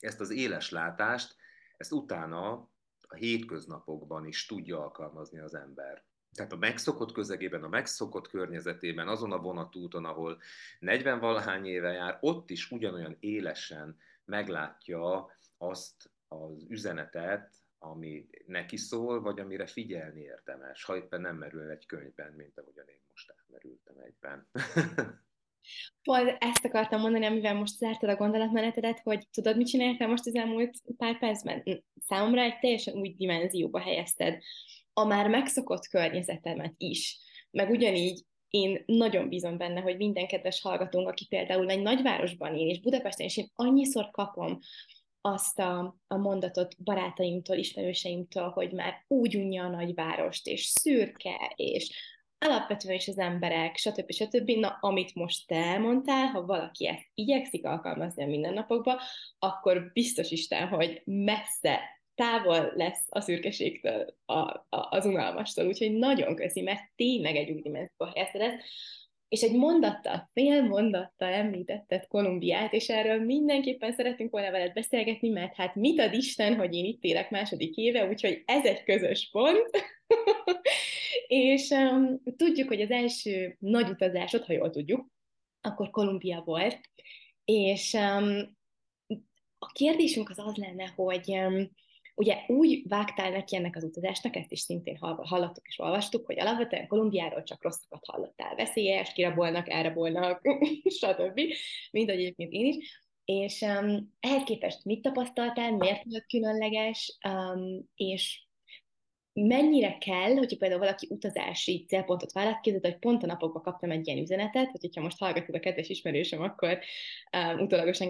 ezt az éles látást, ezt utána a hétköznapokban is tudja alkalmazni az ember. Tehát a megszokott közegében, a megszokott környezetében, azon a vonatúton, ahol 40 valahány éve jár, ott is ugyanolyan élesen meglátja azt az üzenetet, ami neki szól, vagy amire figyelni érdemes, ha éppen nem merül egy könyvben, mint ahogyan én most átmerültem egyben. Pont ezt akartam mondani, amivel most zártad a gondolatmenetedet, hogy tudod, mit csináltál most az elmúlt pár percben? Számomra egy teljesen új dimenzióba helyezted a már megszokott környezetemet is. Meg ugyanígy én nagyon bízom benne, hogy minden kedves hallgatónk, aki például egy nagyvárosban él, és Budapesten, és én annyiszor kapom azt a, a mondatot barátaimtól, ismerőseimtől, hogy már úgy unja a nagyvárost, és szürke, és alapvetően is az emberek, stb. stb. Na, amit most te elmondtál, ha valaki ezt igyekszik alkalmazni a mindennapokban, akkor biztos Isten, hogy messze távol lesz a szürkeségtől, a, a, az unalmastól, úgyhogy nagyon köszi, mert tényleg egy új dimenzióba helyezted ezt, és egy mondattal, fél mondattal említetted Kolumbiát, és erről mindenképpen szeretünk volna veled beszélgetni, mert hát mit ad Isten, hogy én itt élek második éve, úgyhogy ez egy közös pont. és um, tudjuk, hogy az első nagy utazásod, ha jól tudjuk, akkor Kolumbia volt, és um, a kérdésünk az az lenne, hogy um, Ugye úgy vágtál neki ennek az utazásnak, ezt is szintén hallottuk és olvastuk, hogy alapvetően Kolumbiáról csak rosszakat hallottál. Veszélyes, kirabolnak, elrabolnak, stb. Ahogy egyébként én is. És um, ehhez képest mit tapasztaltál, miért volt különleges, um, és mennyire kell, hogyha például valaki utazási célpontot vállalt, képzeld, hogy pont a napokban kaptam egy ilyen üzenetet, hogy hogyha most hallgatod a kedves ismerősöm, akkor um, utólagos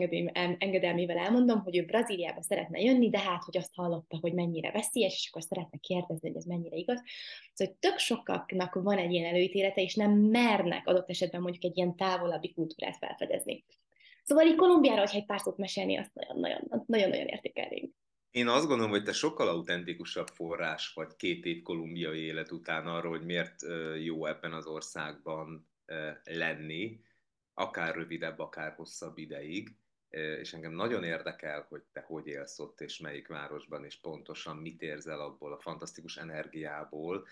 engedelmével elmondom, hogy ő Brazíliába szeretne jönni, de hát, hogy azt hallotta, hogy mennyire veszélyes, és akkor szeretne kérdezni, hogy ez mennyire igaz. Szóval tök sokaknak van egy ilyen előítélete, és nem mernek adott esetben mondjuk egy ilyen távolabbi kultúrát felfedezni. Szóval így Kolumbiára, hogyha egy pár szót mesélni, azt nagyon-nagyon értékelnénk. Én azt gondolom, hogy te sokkal autentikusabb forrás vagy két év kolumbiai élet után arról, hogy miért jó ebben az országban lenni, akár rövidebb, akár hosszabb ideig, és engem nagyon érdekel, hogy te hogy élsz ott, és melyik városban, és pontosan mit érzel abból a fantasztikus energiából,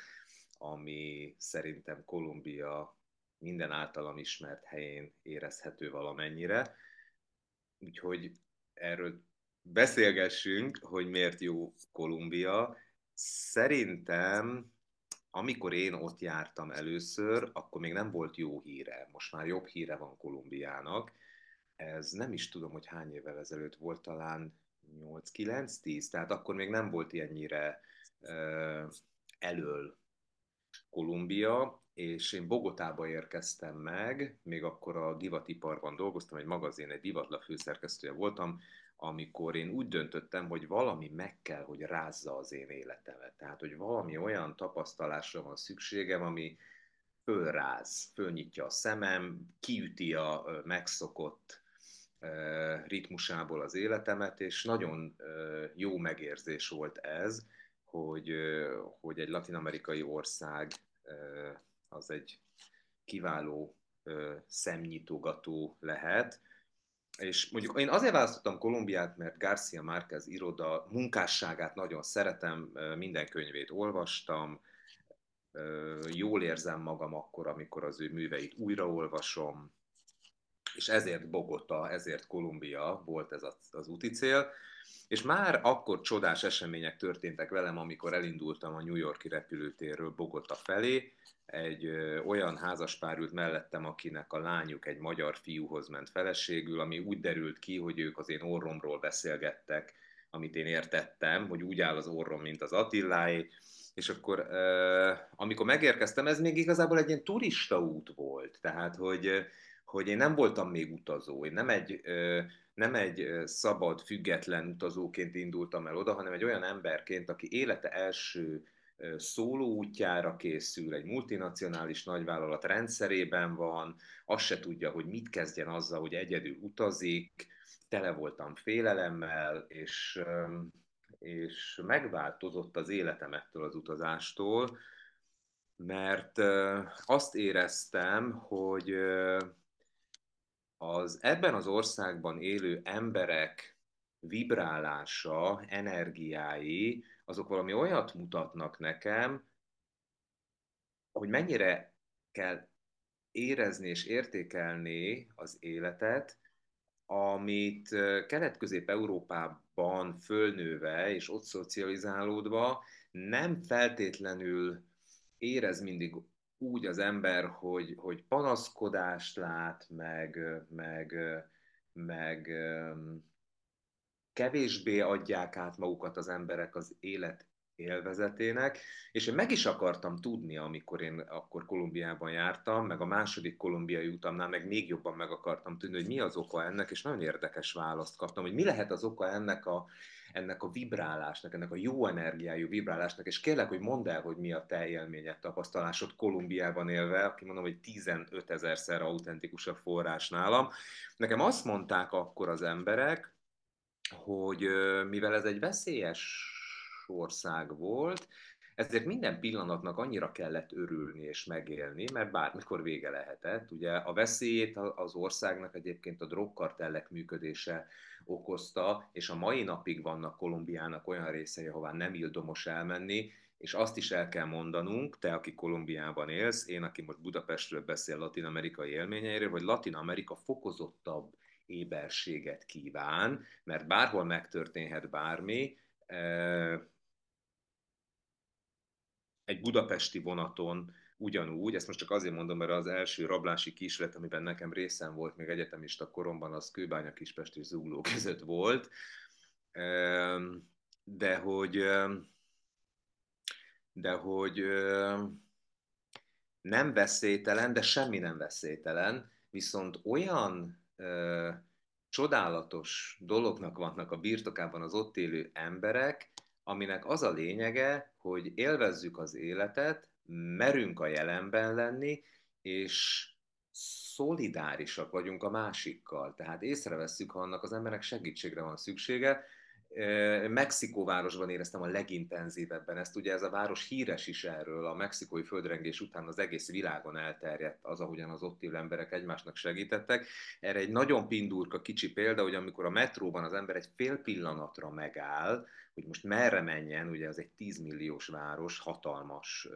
ami szerintem Kolumbia minden általam ismert helyén érezhető valamennyire. Úgyhogy erről beszélgessünk, hogy miért jó Kolumbia. Szerintem, amikor én ott jártam először, akkor még nem volt jó híre. Most már jobb híre van Kolumbiának. Ez nem is tudom, hogy hány évvel ezelőtt volt, talán 8-9-10, tehát akkor még nem volt ilyennyire uh, elől Kolumbia, és én Bogotába érkeztem meg, még akkor a divatiparban dolgoztam, egy magazin, egy divatla főszerkesztője voltam, amikor én úgy döntöttem, hogy valami meg kell, hogy rázza az én életemet. Tehát, hogy valami olyan tapasztalásra van szükségem, ami fölráz, fölnyitja a szemem, kiüti a megszokott ritmusából az életemet, és nagyon jó megérzés volt ez, hogy, hogy egy latinamerikai ország az egy kiváló szemnyitogató lehet, és mondjuk én azért választottam Kolumbiát, mert Garcia Márquez iroda munkásságát nagyon szeretem, minden könyvét olvastam, jól érzem magam akkor, amikor az ő műveit újraolvasom, és ezért Bogota, ezért Kolumbia volt ez az, az cél. És már akkor csodás események történtek velem, amikor elindultam a New Yorki repülőtérről Bogota felé, egy ö, olyan házaspár ült mellettem, akinek a lányuk egy magyar fiúhoz ment feleségül, ami úgy derült ki, hogy ők az én orromról beszélgettek, amit én értettem, hogy úgy áll az orrom, mint az Attiláé, és akkor ö, amikor megérkeztem, ez még igazából egy ilyen turista út volt, tehát hogy, hogy én nem voltam még utazó, én nem egy, ö, nem egy szabad, független utazóként indultam el oda, hanem egy olyan emberként, aki élete első szóló útjára készül, egy multinacionális nagyvállalat rendszerében van, azt se tudja, hogy mit kezdjen azzal, hogy egyedül utazik, tele voltam félelemmel, és, és megváltozott az életem ettől az utazástól, mert azt éreztem, hogy az ebben az országban élő emberek vibrálása, energiái, azok valami olyat mutatnak nekem, hogy mennyire kell érezni és értékelni az életet, amit Kelet-Közép-Európában fölnőve és ott szocializálódva nem feltétlenül érez mindig úgy az ember, hogy, hogy panaszkodást lát, meg, meg, meg kevésbé adják át magukat az emberek az élet élvezetének, és én meg is akartam tudni, amikor én akkor Kolumbiában jártam, meg a második kolumbiai utamnál meg még jobban meg akartam tudni, hogy mi az oka ennek, és nagyon érdekes választ kaptam, hogy mi lehet az oka ennek a, ennek a vibrálásnak, ennek a jó energiájú vibrálásnak, és kérlek, hogy mondd el, hogy mi a te élményed, tapasztalásod Kolumbiában élve, aki mondom, hogy 15 ezerszer autentikusabb forrás nálam. Nekem azt mondták akkor az emberek, hogy mivel ez egy veszélyes ország volt, ezért minden pillanatnak annyira kellett örülni és megélni, mert bármikor vége lehetett. Ugye a veszélyét az országnak egyébként a drogkartellek működése okozta, és a mai napig vannak Kolumbiának olyan részei, ahová nem ildomos elmenni, és azt is el kell mondanunk, te, aki Kolumbiában élsz, én, aki most Budapestről beszél latin-amerikai élményeiről, hogy Latin-Amerika fokozottabb éberséget kíván, mert bárhol megtörténhet bármi, egy budapesti vonaton ugyanúgy, ezt most csak azért mondom, mert az első rablási kísérlet, amiben nekem részem volt még egyetemista koromban, az Kőbánya Kispest és Zugló között volt, de hogy de hogy nem veszélytelen, de semmi nem veszélytelen, viszont olyan csodálatos dolognak vannak a birtokában az ott élő emberek, aminek az a lényege, hogy élvezzük az életet, merünk a jelenben lenni, és szolidárisak vagyunk a másikkal. Tehát észrevesszük, ha annak az embernek segítségre van szüksége, Mexikó városban éreztem a legintenzívebben ezt. Ugye ez a város híres is erről, a mexikói földrengés után az egész világon elterjedt az, ahogyan az ott élő emberek egymásnak segítettek. Erre egy nagyon pindurka kicsi példa, hogy amikor a metróban az ember egy fél pillanatra megáll, hogy most merre menjen, ugye az egy 10 milliós város, hatalmas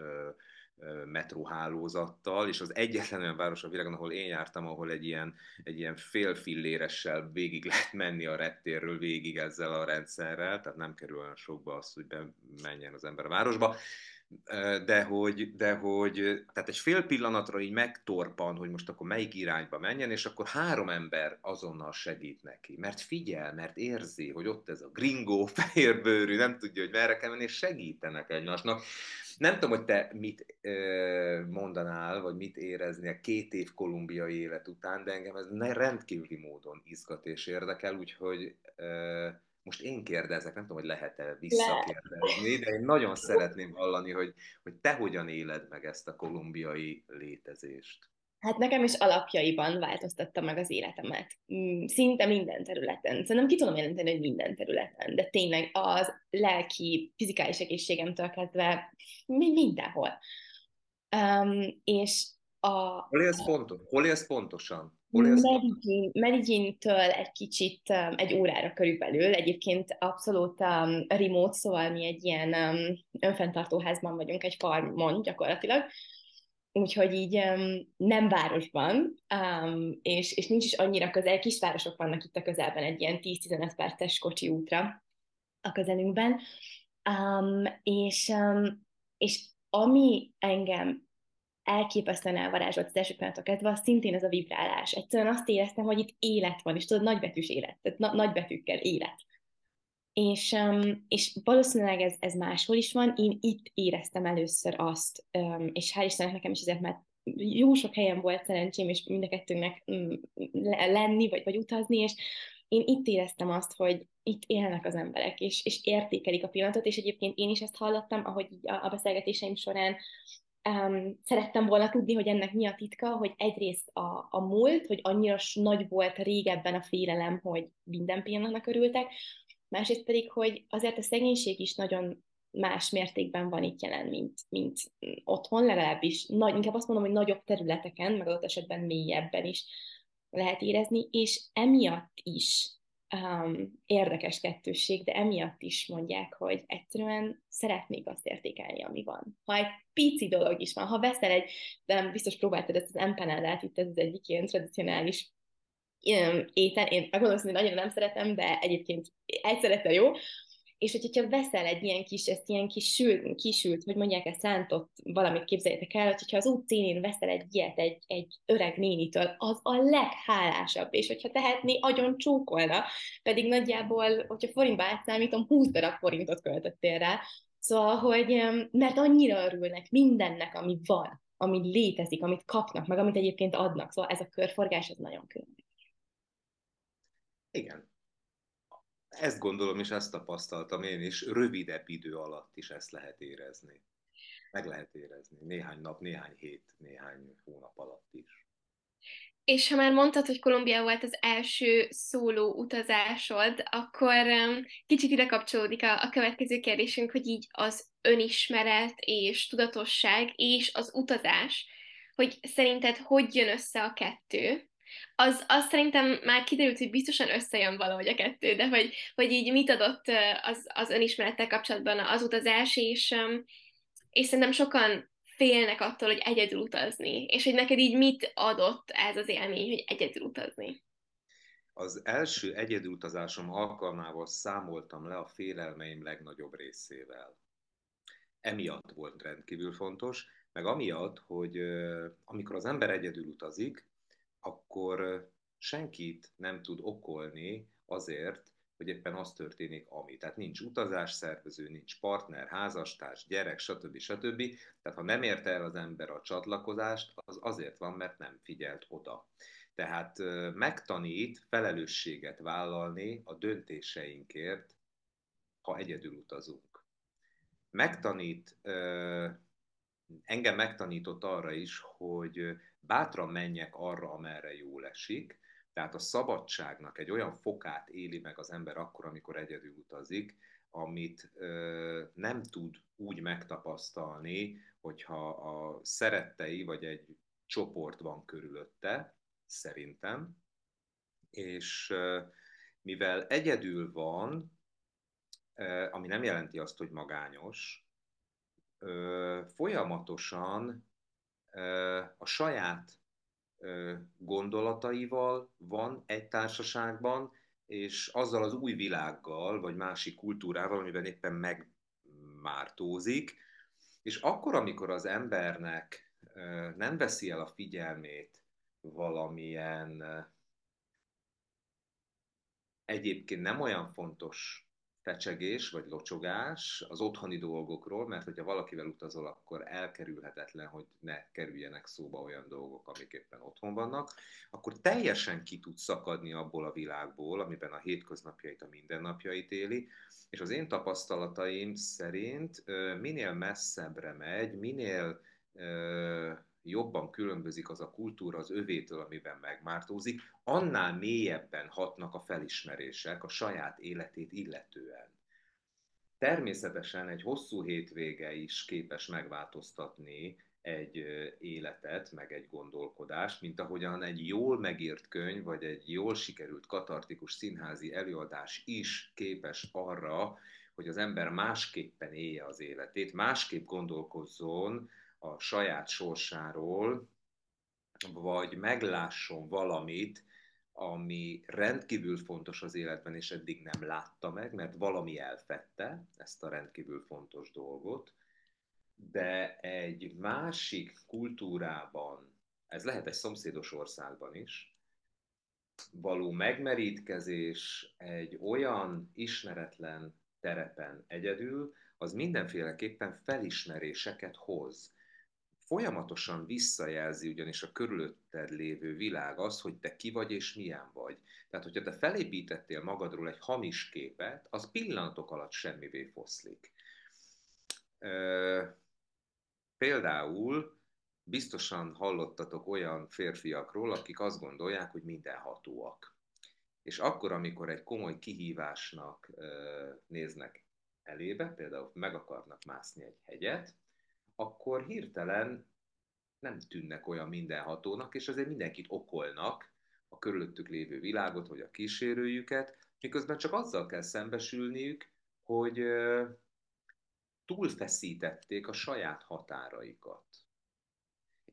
metróhálózattal, és az egyetlen olyan város a világon, ahol én jártam, ahol egy ilyen, egy ilyen fél filléressel végig lehet menni a rettérről végig ezzel a rendszerrel, tehát nem kerül olyan sokba az, hogy menjen az ember a városba de hogy, de hogy, tehát egy fél pillanatra így megtorpan, hogy most akkor melyik irányba menjen, és akkor három ember azonnal segít neki, mert figyel, mert érzi, hogy ott ez a gringó, fehérbőrű, nem tudja, hogy merre kell menni, és segítenek egymásnak. Nem tudom, hogy te mit mondanál, vagy mit éreznél két év kolumbiai élet után, de engem ez rendkívüli módon izgat és érdekel, úgyhogy most én kérdezek, nem tudom, hogy lehet-e visszakérdezni, de én nagyon szeretném hallani, hogy, hogy te hogyan éled meg ezt a kolumbiai létezést. Hát nekem is alapjaiban változtatta meg az életemet. Mm, szinte minden területen. Szerintem ki tudom jelenteni, hogy minden területen, de tényleg az lelki, fizikális egészségemtől kezdve mindenhol. Um, és a... Hol élsz, pontos, hol élsz pontosan? Medellin-től egy kicsit um, egy órára körülbelül, egyébként abszolút um, remote, szóval mi egy ilyen um, önfenntartóházban vagyunk, egy farmon gyakorlatilag, úgyhogy így um, nem városban, um, és, és nincs is annyira közel, kisvárosok vannak itt a közelben, egy ilyen 10-15 perces kocsi útra a közelünkben, um, és, um, és ami engem elképesztően elvarázsolt az első pillanatok kezdve, az szintén ez a vibrálás. Egyszerűen azt éreztem, hogy itt élet van, és tudod, nagybetűs élet, tehát na- nagybetűkkel élet. És, és valószínűleg ez, ez máshol is van, én itt éreztem először azt, és hál' Istennek nekem is ezért, mert jó sok helyen volt szerencsém, és mind a kettőnknek um, lenni, vagy, vagy utazni, és én itt éreztem azt, hogy itt élnek az emberek, és, és értékelik a pillanatot, és egyébként én is ezt hallottam, ahogy a, a beszélgetéseim során um, szerettem volna tudni, hogy ennek mi a titka, hogy egyrészt a, a múlt, hogy annyira nagy volt régebben a félelem, hogy minden pillanatnak örültek, másrészt pedig, hogy azért a szegénység is nagyon más mértékben van itt jelen, mint, mint otthon, legalábbis nagy, inkább azt mondom, hogy nagyobb területeken, meg adott esetben mélyebben is lehet érezni, és emiatt is um, érdekes kettősség, de emiatt is mondják, hogy egyszerűen szeretnék azt értékelni, ami van. Ha egy pici dolog is van, ha veszel egy, de biztos próbáltad ezt az empanadát, itt ez az egyik ilyen tradicionális étel, én megmondom, hogy nagyon nem szeretem, de egyébként egyszerre jó, és hogyha veszel egy ilyen kis, ezt ilyen kis sült, kisült, hogy mondják ezt szántott valamit képzeljétek el, hogyha az útszínén veszel egy ilyet egy, egy öreg nénitől, az a leghálásabb, és hogyha tehetné, agyon csókolna, pedig nagyjából, hogyha forintba átszámítom, 20 darab forintot költöttél rá, Szóval, hogy mert annyira örülnek mindennek, ami van, ami létezik, amit kapnak, meg amit egyébként adnak. Szóval ez a körforgás, ez nagyon különleges. Igen, ezt gondolom, és ezt tapasztaltam én is, rövidebb idő alatt is ezt lehet érezni. Meg lehet érezni. Néhány nap, néhány hét, néhány hónap alatt is. És ha már mondtad, hogy Kolumbia volt az első szóló utazásod, akkor kicsit ide kapcsolódik a, a következő kérdésünk, hogy így az önismeret és tudatosság és az utazás, hogy szerinted hogy jön össze a kettő, az, az szerintem már kiderült, hogy biztosan összejön valahogy a kettő, de hogy, hogy így mit adott az, az önismerettel kapcsolatban az utazás, és, és szerintem sokan félnek attól, hogy egyedül utazni, és hogy neked így mit adott ez az élmény, hogy egyedül utazni? Az első egyedülutazásom alkalmával számoltam le a félelmeim legnagyobb részével. Emiatt volt rendkívül fontos, meg amiatt, hogy amikor az ember egyedül utazik, akkor senkit nem tud okolni azért, hogy éppen az történik, ami. Tehát nincs utazás szervező, nincs partner, házastárs, gyerek, stb. stb. Tehát ha nem érte el az ember a csatlakozást, az azért van, mert nem figyelt oda. Tehát megtanít felelősséget vállalni a döntéseinkért, ha egyedül utazunk. Megtanít, engem megtanított arra is, hogy bátran menjek arra, amerre jól esik, tehát a szabadságnak egy olyan fokát éli meg az ember akkor, amikor egyedül utazik, amit ö, nem tud úgy megtapasztalni, hogyha a szerettei vagy egy csoport van körülötte, szerintem, és ö, mivel egyedül van, ö, ami nem jelenti azt, hogy magányos, ö, folyamatosan a saját gondolataival van egy társaságban, és azzal az új világgal, vagy másik kultúrával, amiben éppen megmártózik, és akkor, amikor az embernek nem veszi el a figyelmét valamilyen egyébként nem olyan fontos fecsegés vagy locsogás az otthoni dolgokról, mert hogyha valakivel utazol, akkor elkerülhetetlen, hogy ne kerüljenek szóba olyan dolgok, amik éppen otthon vannak, akkor teljesen ki tud szakadni abból a világból, amiben a hétköznapjait, a mindennapjait éli, és az én tapasztalataim szerint minél messzebbre megy, minél jobban különbözik az a kultúra az övétől, amiben megmártózik, annál mélyebben hatnak a felismerések a saját életét illetően. Természetesen egy hosszú hétvége is képes megváltoztatni egy életet, meg egy gondolkodást, mint ahogyan egy jól megírt könyv, vagy egy jól sikerült katartikus színházi előadás is képes arra, hogy az ember másképpen élje az életét, másképp gondolkozzon, a saját sorsáról, vagy meglásson valamit, ami rendkívül fontos az életben, és eddig nem látta meg, mert valami elfette ezt a rendkívül fontos dolgot, de egy másik kultúrában, ez lehet egy szomszédos országban is, való megmerítkezés egy olyan ismeretlen terepen egyedül, az mindenféleképpen felismeréseket hoz folyamatosan visszajelzi ugyanis a körülötted lévő világ az, hogy te ki vagy és milyen vagy. Tehát, hogyha te felépítettél magadról egy hamis képet, az pillanatok alatt semmivé foszlik. Például biztosan hallottatok olyan férfiakról, akik azt gondolják, hogy mindenhatóak. És akkor, amikor egy komoly kihívásnak néznek elébe, például meg akarnak mászni egy hegyet, akkor hirtelen nem tűnnek olyan mindenhatónak, és azért mindenkit okolnak, a körülöttük lévő világot, vagy a kísérőjüket, miközben csak azzal kell szembesülniük, hogy túlfeszítették a saját határaikat.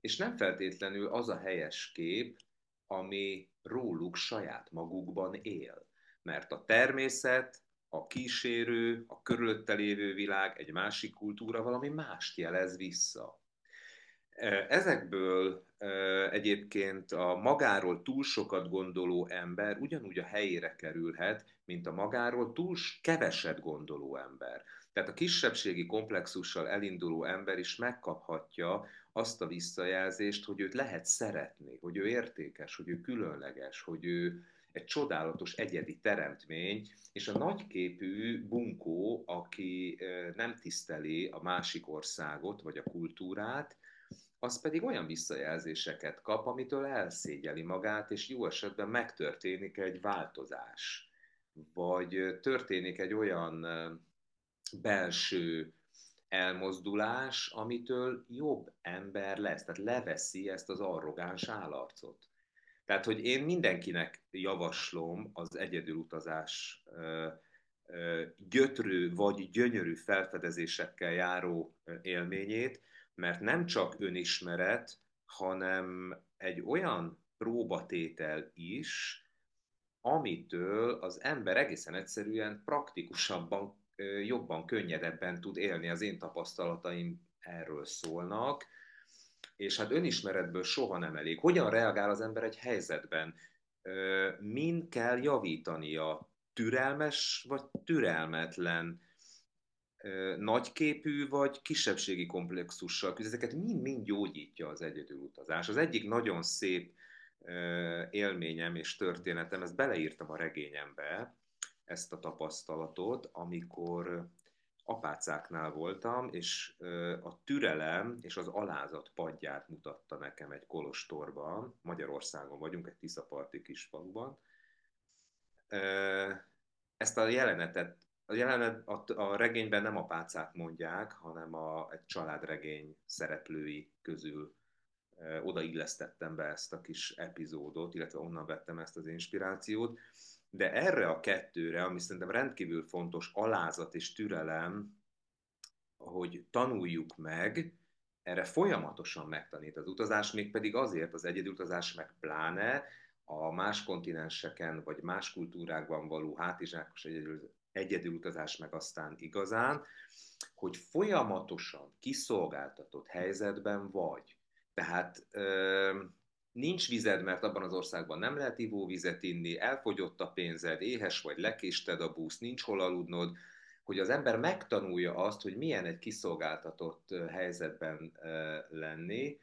És nem feltétlenül az a helyes kép, ami róluk saját magukban él. Mert a természet a kísérő, a körülötte lévő világ, egy másik kultúra valami mást jelez vissza. Ezekből egyébként a magáról túl sokat gondoló ember ugyanúgy a helyére kerülhet, mint a magáról túl keveset gondoló ember. Tehát a kisebbségi komplexussal elinduló ember is megkaphatja azt a visszajelzést, hogy őt lehet szeretni, hogy ő értékes, hogy ő különleges, hogy ő, egy csodálatos egyedi teremtmény, és a nagyképű bunkó, aki nem tiszteli a másik országot vagy a kultúrát, az pedig olyan visszajelzéseket kap, amitől elszégyeli magát, és jó esetben megtörténik egy változás, vagy történik egy olyan belső elmozdulás, amitől jobb ember lesz, tehát leveszi ezt az arrogáns állarcot. Tehát, hogy én mindenkinek javaslom az egyedülutazás gyötrő vagy gyönyörű felfedezésekkel járó élményét, mert nem csak önismeret, hanem egy olyan próbatétel is, amitől az ember egészen egyszerűen praktikusabban, jobban, könnyedebben tud élni. Az én tapasztalataim erről szólnak és hát önismeretből soha nem elég. Hogyan reagál az ember egy helyzetben? Min kell javítania türelmes vagy türelmetlen, nagyképű vagy kisebbségi komplexussal küzd. Ezeket mind-mind gyógyítja az egyedülutazás. Az egyik nagyon szép élményem és történetem, ezt beleírtam a regényembe, ezt a tapasztalatot, amikor apácáknál voltam, és a türelem és az alázat padját mutatta nekem egy kolostorban, Magyarországon vagyunk, egy Tiszaparti kisfaluban. Ezt a jelenetet, a jelenet a, a regényben nem apácák mondják, hanem a, egy családregény szereplői közül odaillesztettem be ezt a kis epizódot, illetve onnan vettem ezt az inspirációt. De erre a kettőre, ami szerintem rendkívül fontos, alázat és türelem, hogy tanuljuk meg, erre folyamatosan megtanít az utazás, mégpedig azért az egyedülutazás meg pláne a más kontinenseken vagy más kultúrákban való hátizsákos egyedül, egyedülutazás meg aztán igazán, hogy folyamatosan kiszolgáltatott helyzetben vagy. Tehát nincs vized, mert abban az országban nem lehet ivóvizet inni, elfogyott a pénzed, éhes vagy, lekésted a busz, nincs hol aludnod, hogy az ember megtanulja azt, hogy milyen egy kiszolgáltatott helyzetben lenni,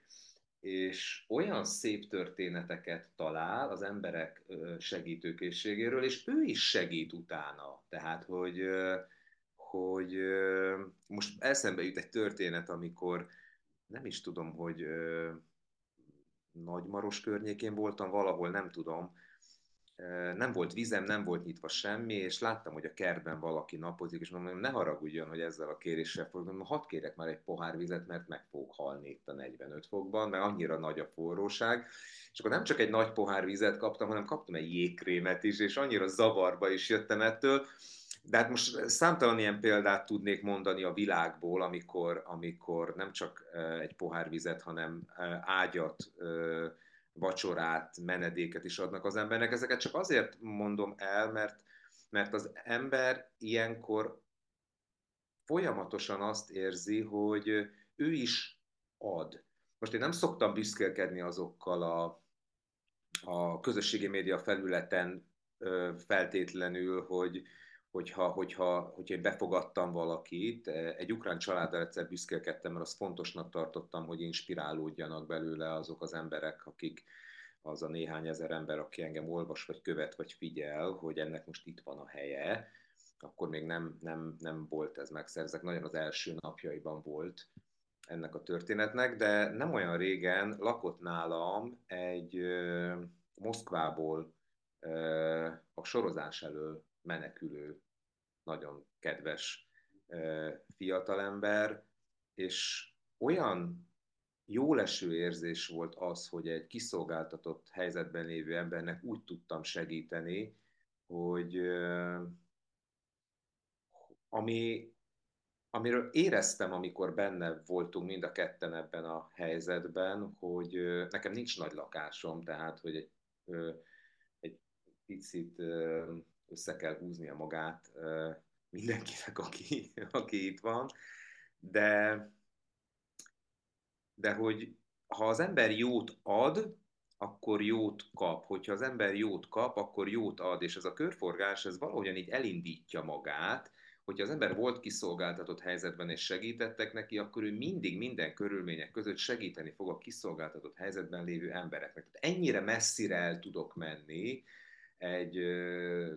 és olyan szép történeteket talál az emberek segítőkészségéről, és ő is segít utána. Tehát, hogy, hogy most eszembe jut egy történet, amikor nem is tudom, hogy Nagymaros környékén voltam, valahol nem tudom, nem volt vizem, nem volt nyitva semmi, és láttam, hogy a kertben valaki napozik, és mondom, ne haragudjon, hogy ezzel a kéréssel fogom, hadd kérek már egy pohár vizet, mert meg fog halni itt a 45 fokban, mert annyira nagy a forróság. És akkor nem csak egy nagy pohár vizet kaptam, hanem kaptam egy jégkrémet is, és annyira zavarba is jöttem ettől, de hát most számtalan ilyen példát tudnék mondani a világból, amikor, amikor nem csak egy pohár vizet, hanem ágyat, vacsorát, menedéket is adnak az embernek. Ezeket csak azért mondom el, mert, mert az ember ilyenkor folyamatosan azt érzi, hogy ő is ad. Most én nem szoktam büszkélkedni azokkal a, a közösségi média felületen feltétlenül, hogy, hogyha, hogyha, hogyha én befogadtam valakit, egy ukrán családdal egyszer büszkélkedtem, mert azt fontosnak tartottam, hogy inspirálódjanak belőle azok az emberek, akik az a néhány ezer ember, aki engem olvas, vagy követ, vagy figyel, hogy ennek most itt van a helye, akkor még nem, nem, nem volt ez megszerzek, nagyon az első napjaiban volt ennek a történetnek, de nem olyan régen lakott nálam egy Moszkvából a sorozás elől menekülő, nagyon kedves fiatalember, és olyan jóleső érzés volt az, hogy egy kiszolgáltatott helyzetben lévő embernek úgy tudtam segíteni, hogy ami, amiről éreztem, amikor benne voltunk mind a ketten ebben a helyzetben, hogy nekem nincs nagy lakásom, tehát hogy egy, egy picit össze kell húznia magát mindenkinek, aki, aki itt van, de, de hogy ha az ember jót ad, akkor jót kap. Hogyha az ember jót kap, akkor jót ad, és ez a körforgás, ez valahogyan így elindítja magát, hogyha az ember volt kiszolgáltatott helyzetben és segítettek neki, akkor ő mindig minden körülmények között segíteni fog a kiszolgáltatott helyzetben lévő embereknek. Tehát ennyire messzire el tudok menni, egy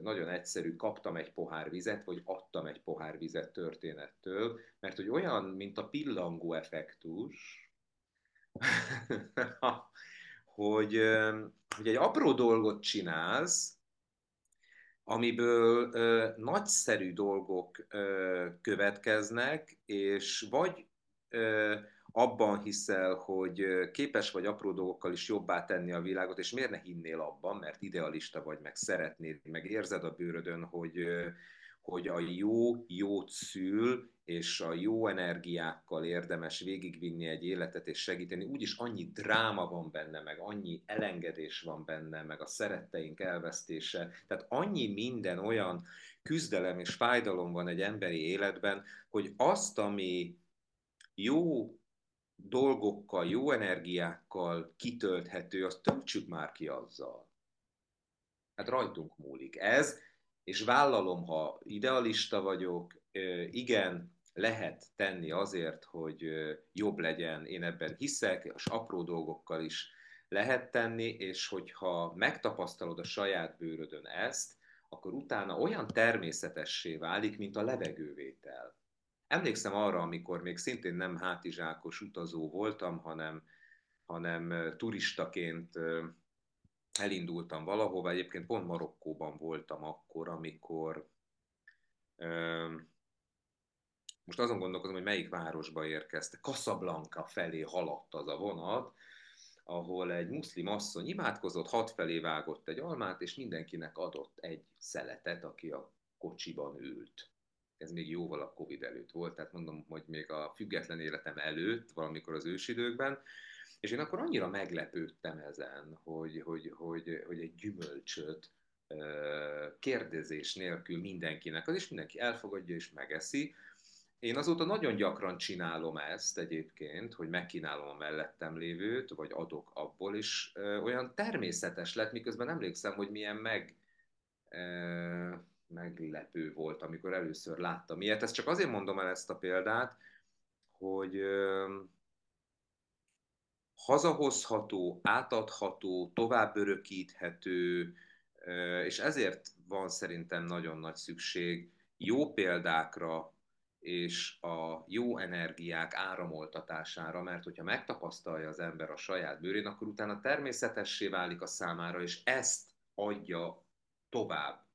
nagyon egyszerű kaptam egy pohár vizet, vagy adtam egy pohár vizet történettől, mert hogy olyan, mint a pillangó effektus, hogy, hogy egy apró dolgot csinálsz, amiből ö, nagyszerű dolgok ö, következnek, és vagy ö, abban hiszel, hogy képes vagy apró dolgokkal is jobbá tenni a világot, és miért ne hinnél abban, mert idealista vagy, meg szeretnéd, meg érzed a bőrödön, hogy, hogy a jó jót szül, és a jó energiákkal érdemes végigvinni egy életet és segíteni. Úgyis annyi dráma van benne, meg annyi elengedés van benne, meg a szeretteink elvesztése. Tehát annyi minden olyan küzdelem és fájdalom van egy emberi életben, hogy azt, ami jó dolgokkal, jó energiákkal kitölthető, azt töltsük már ki azzal. Hát rajtunk múlik. Ez és vállalom, ha idealista vagyok, igen, lehet tenni azért, hogy jobb legyen, én ebben hiszek, és apró dolgokkal is lehet tenni, és hogyha megtapasztalod a saját bőrödön ezt, akkor utána olyan természetessé válik, mint a levegővétel. Emlékszem arra, amikor még szintén nem hátizsákos utazó voltam, hanem, hanem turistaként elindultam valahova, egyébként pont Marokkóban voltam akkor, amikor most azon gondolkozom, hogy melyik városba érkezte. Casablanca felé haladt az a vonat, ahol egy muszlim asszony imádkozott, hat felé vágott egy almát, és mindenkinek adott egy szeletet, aki a kocsiban ült. Ez még jóval a Covid előtt volt, tehát mondom, hogy még a független életem előtt, valamikor az ősidőkben, és én akkor annyira meglepődtem ezen, hogy, hogy, hogy, hogy egy gyümölcsöt kérdezés nélkül mindenkinek, az is mindenki elfogadja és megeszi, én azóta nagyon gyakran csinálom ezt egyébként, hogy megkínálom a mellettem lévőt, vagy adok abból, és olyan természetes lett, miközben emlékszem, hogy milyen meg, meglepő volt, amikor először láttam ilyet. Ezt csak azért mondom el ezt a példát, hogy hazahozható, átadható, tovább örökíthető, és ezért van szerintem nagyon nagy szükség jó példákra, és a jó energiák áramoltatására, mert hogyha megtapasztalja az ember a saját bőrén, akkor utána természetessé válik a számára, és ezt adja tovább.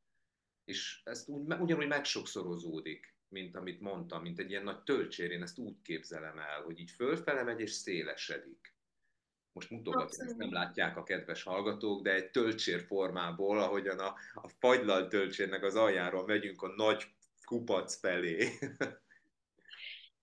És ezt úgy, ugyanúgy megsokszorozódik, mint amit mondtam, mint egy ilyen nagy töltsér, én ezt úgy képzelem el, hogy így fölfele megy és szélesedik. Most mutogatom, ezt nem látják a kedves hallgatók, de egy töltsér formából, ahogyan a, a fagylalt töltsérnek az aljáról megyünk a nagy kupac felé.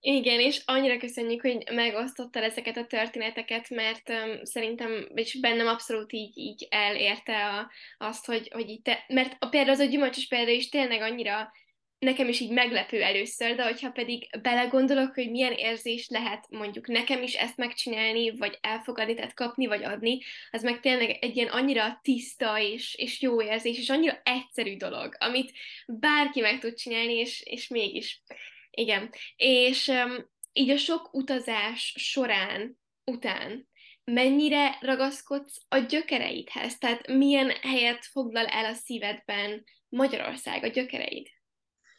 Igen, és annyira köszönjük, hogy megosztottál ezeket a történeteket, mert um, szerintem, és bennem abszolút így, így elérte a, azt, hogy, hogy így mert a, például az a gyümölcsös példa is tényleg annyira nekem is így meglepő először, de hogyha pedig belegondolok, hogy milyen érzés lehet mondjuk nekem is ezt megcsinálni, vagy elfogadni, tehát kapni, vagy adni, az meg tényleg egy ilyen annyira tiszta és, és jó érzés, és annyira egyszerű dolog, amit bárki meg tud csinálni, és, és mégis. Igen. És um, így a sok utazás során, után, mennyire ragaszkodsz a gyökereidhez? Tehát milyen helyet foglal el a szívedben Magyarország, a gyökereid?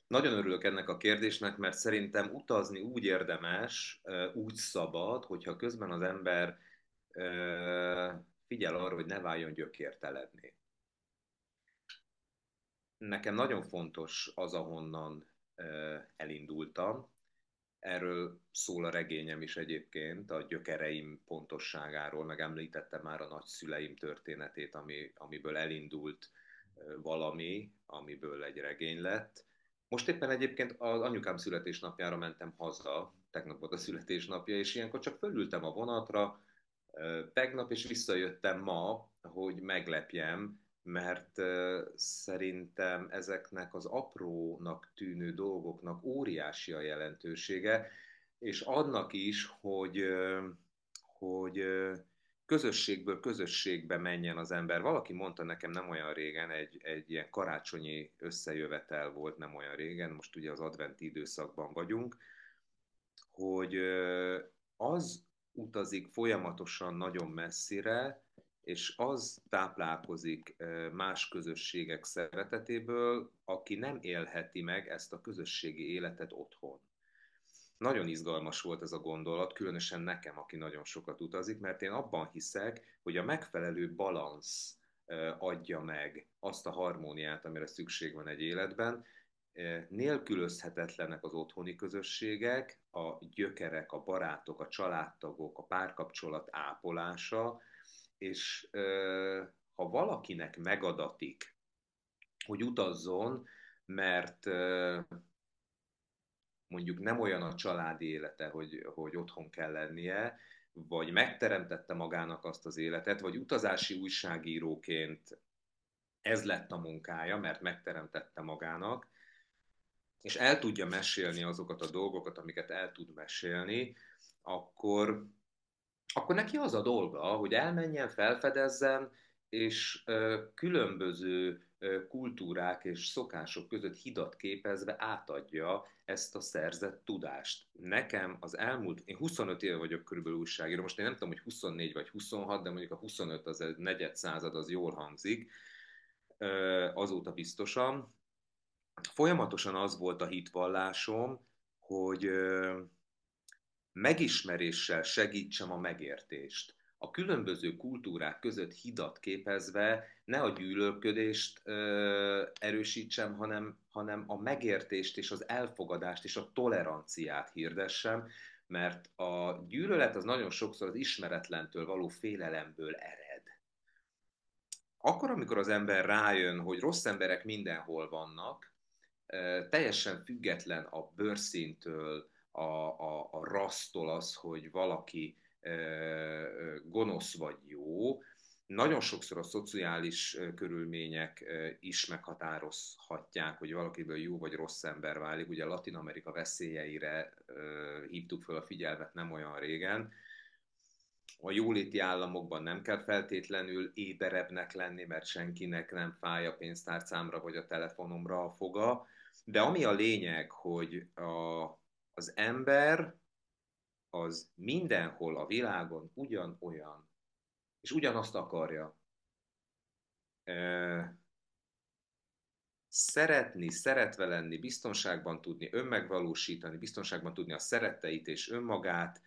Nagyon örülök ennek a kérdésnek, mert szerintem utazni úgy érdemes, úgy szabad, hogyha közben az ember figyel arra, hogy ne váljon gyökértelenné. Nekem nagyon fontos az, ahonnan elindultam. Erről szól a regényem is egyébként, a gyökereim pontosságáról, meg említettem már a nagyszüleim történetét, ami, amiből elindult valami, amiből egy regény lett most éppen egyébként az anyukám születésnapjára mentem haza, tegnap volt a születésnapja, és ilyenkor csak fölültem a vonatra, tegnap, és visszajöttem ma, hogy meglepjem, mert szerintem ezeknek az aprónak tűnő dolgoknak óriási a jelentősége, és annak is, hogy, hogy közösségből közösségbe menjen az ember. Valaki mondta nekem nem olyan régen, egy, egy ilyen karácsonyi összejövetel volt nem olyan régen, most ugye az adventi időszakban vagyunk, hogy az utazik folyamatosan nagyon messzire, és az táplálkozik más közösségek szeretetéből, aki nem élheti meg ezt a közösségi életet otthon. Nagyon izgalmas volt ez a gondolat, különösen nekem, aki nagyon sokat utazik, mert én abban hiszek, hogy a megfelelő balansz adja meg azt a harmóniát, amire szükség van egy életben. Nélkülözhetetlenek az otthoni közösségek, a gyökerek, a barátok, a családtagok, a párkapcsolat ápolása, és ha valakinek megadatik, hogy utazzon, mert mondjuk nem olyan a családi élete, hogy, hogy otthon kell lennie, vagy megteremtette magának azt az életet, vagy utazási újságíróként ez lett a munkája, mert megteremtette magának, és el tudja mesélni azokat a dolgokat, amiket el tud mesélni, akkor, akkor neki az a dolga, hogy elmenjen, felfedezzen, és különböző kultúrák és szokások között hidat képezve átadja ezt a szerzett tudást. Nekem az elmúlt, én 25 éve vagyok körülbelül újságíró, most én nem tudom, hogy 24 vagy 26, de mondjuk a 25 az egy negyed század, az jól hangzik, azóta biztosan. Folyamatosan az volt a hitvallásom, hogy megismeréssel segítsem a megértést a különböző kultúrák között hidat képezve ne a gyűlölködést ö, erősítsem, hanem, hanem a megértést és az elfogadást és a toleranciát hirdessem, mert a gyűlölet az nagyon sokszor az ismeretlentől való félelemből ered. Akkor, amikor az ember rájön, hogy rossz emberek mindenhol vannak, teljesen független a bőrszintől, a, a, a rasztól az, hogy valaki gonosz vagy jó, nagyon sokszor a szociális körülmények is meghatározhatják, hogy valakiből jó vagy rossz ember válik. Ugye Latin Amerika veszélyeire hívtuk fel a figyelmet nem olyan régen. A jóléti államokban nem kell feltétlenül éberebbnek lenni, mert senkinek nem fáj a pénztárcámra vagy a telefonomra a foga. De ami a lényeg, hogy a, az ember az mindenhol a világon ugyanolyan, és ugyanazt akarja. Szeretni, szeretve lenni, biztonságban tudni önmegvalósítani, biztonságban tudni a szeretteit és önmagát,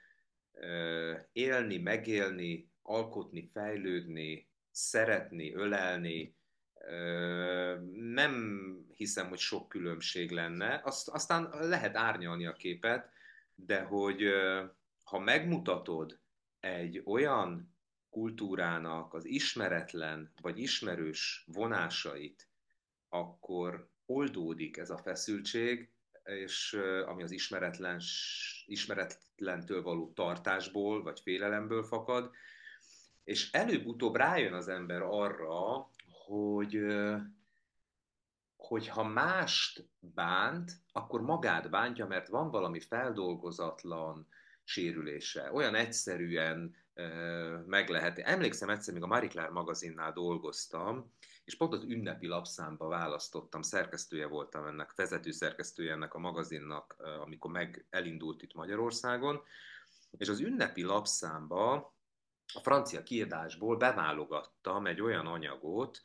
élni, megélni, alkotni, fejlődni, szeretni, ölelni, nem hiszem, hogy sok különbség lenne. Azt, aztán lehet árnyalni a képet, de hogy ha megmutatod egy olyan kultúrának az ismeretlen vagy ismerős vonásait, akkor oldódik ez a feszültség, és ami az ismeretlen, ismeretlentől való tartásból vagy félelemből fakad, és előbb-utóbb rájön az ember arra, hogy hogy ha mást bánt, akkor magát bántja, mert van valami feldolgozatlan sérülése. Olyan egyszerűen meg lehet. Emlékszem egyszer, még a Marie Claire magazinnál dolgoztam, és pont az ünnepi lapszámba választottam, szerkesztője voltam ennek, vezető szerkesztője ennek a magazinnak, amikor meg elindult itt Magyarországon, és az ünnepi lapszámba a francia kiadásból beválogattam egy olyan anyagot,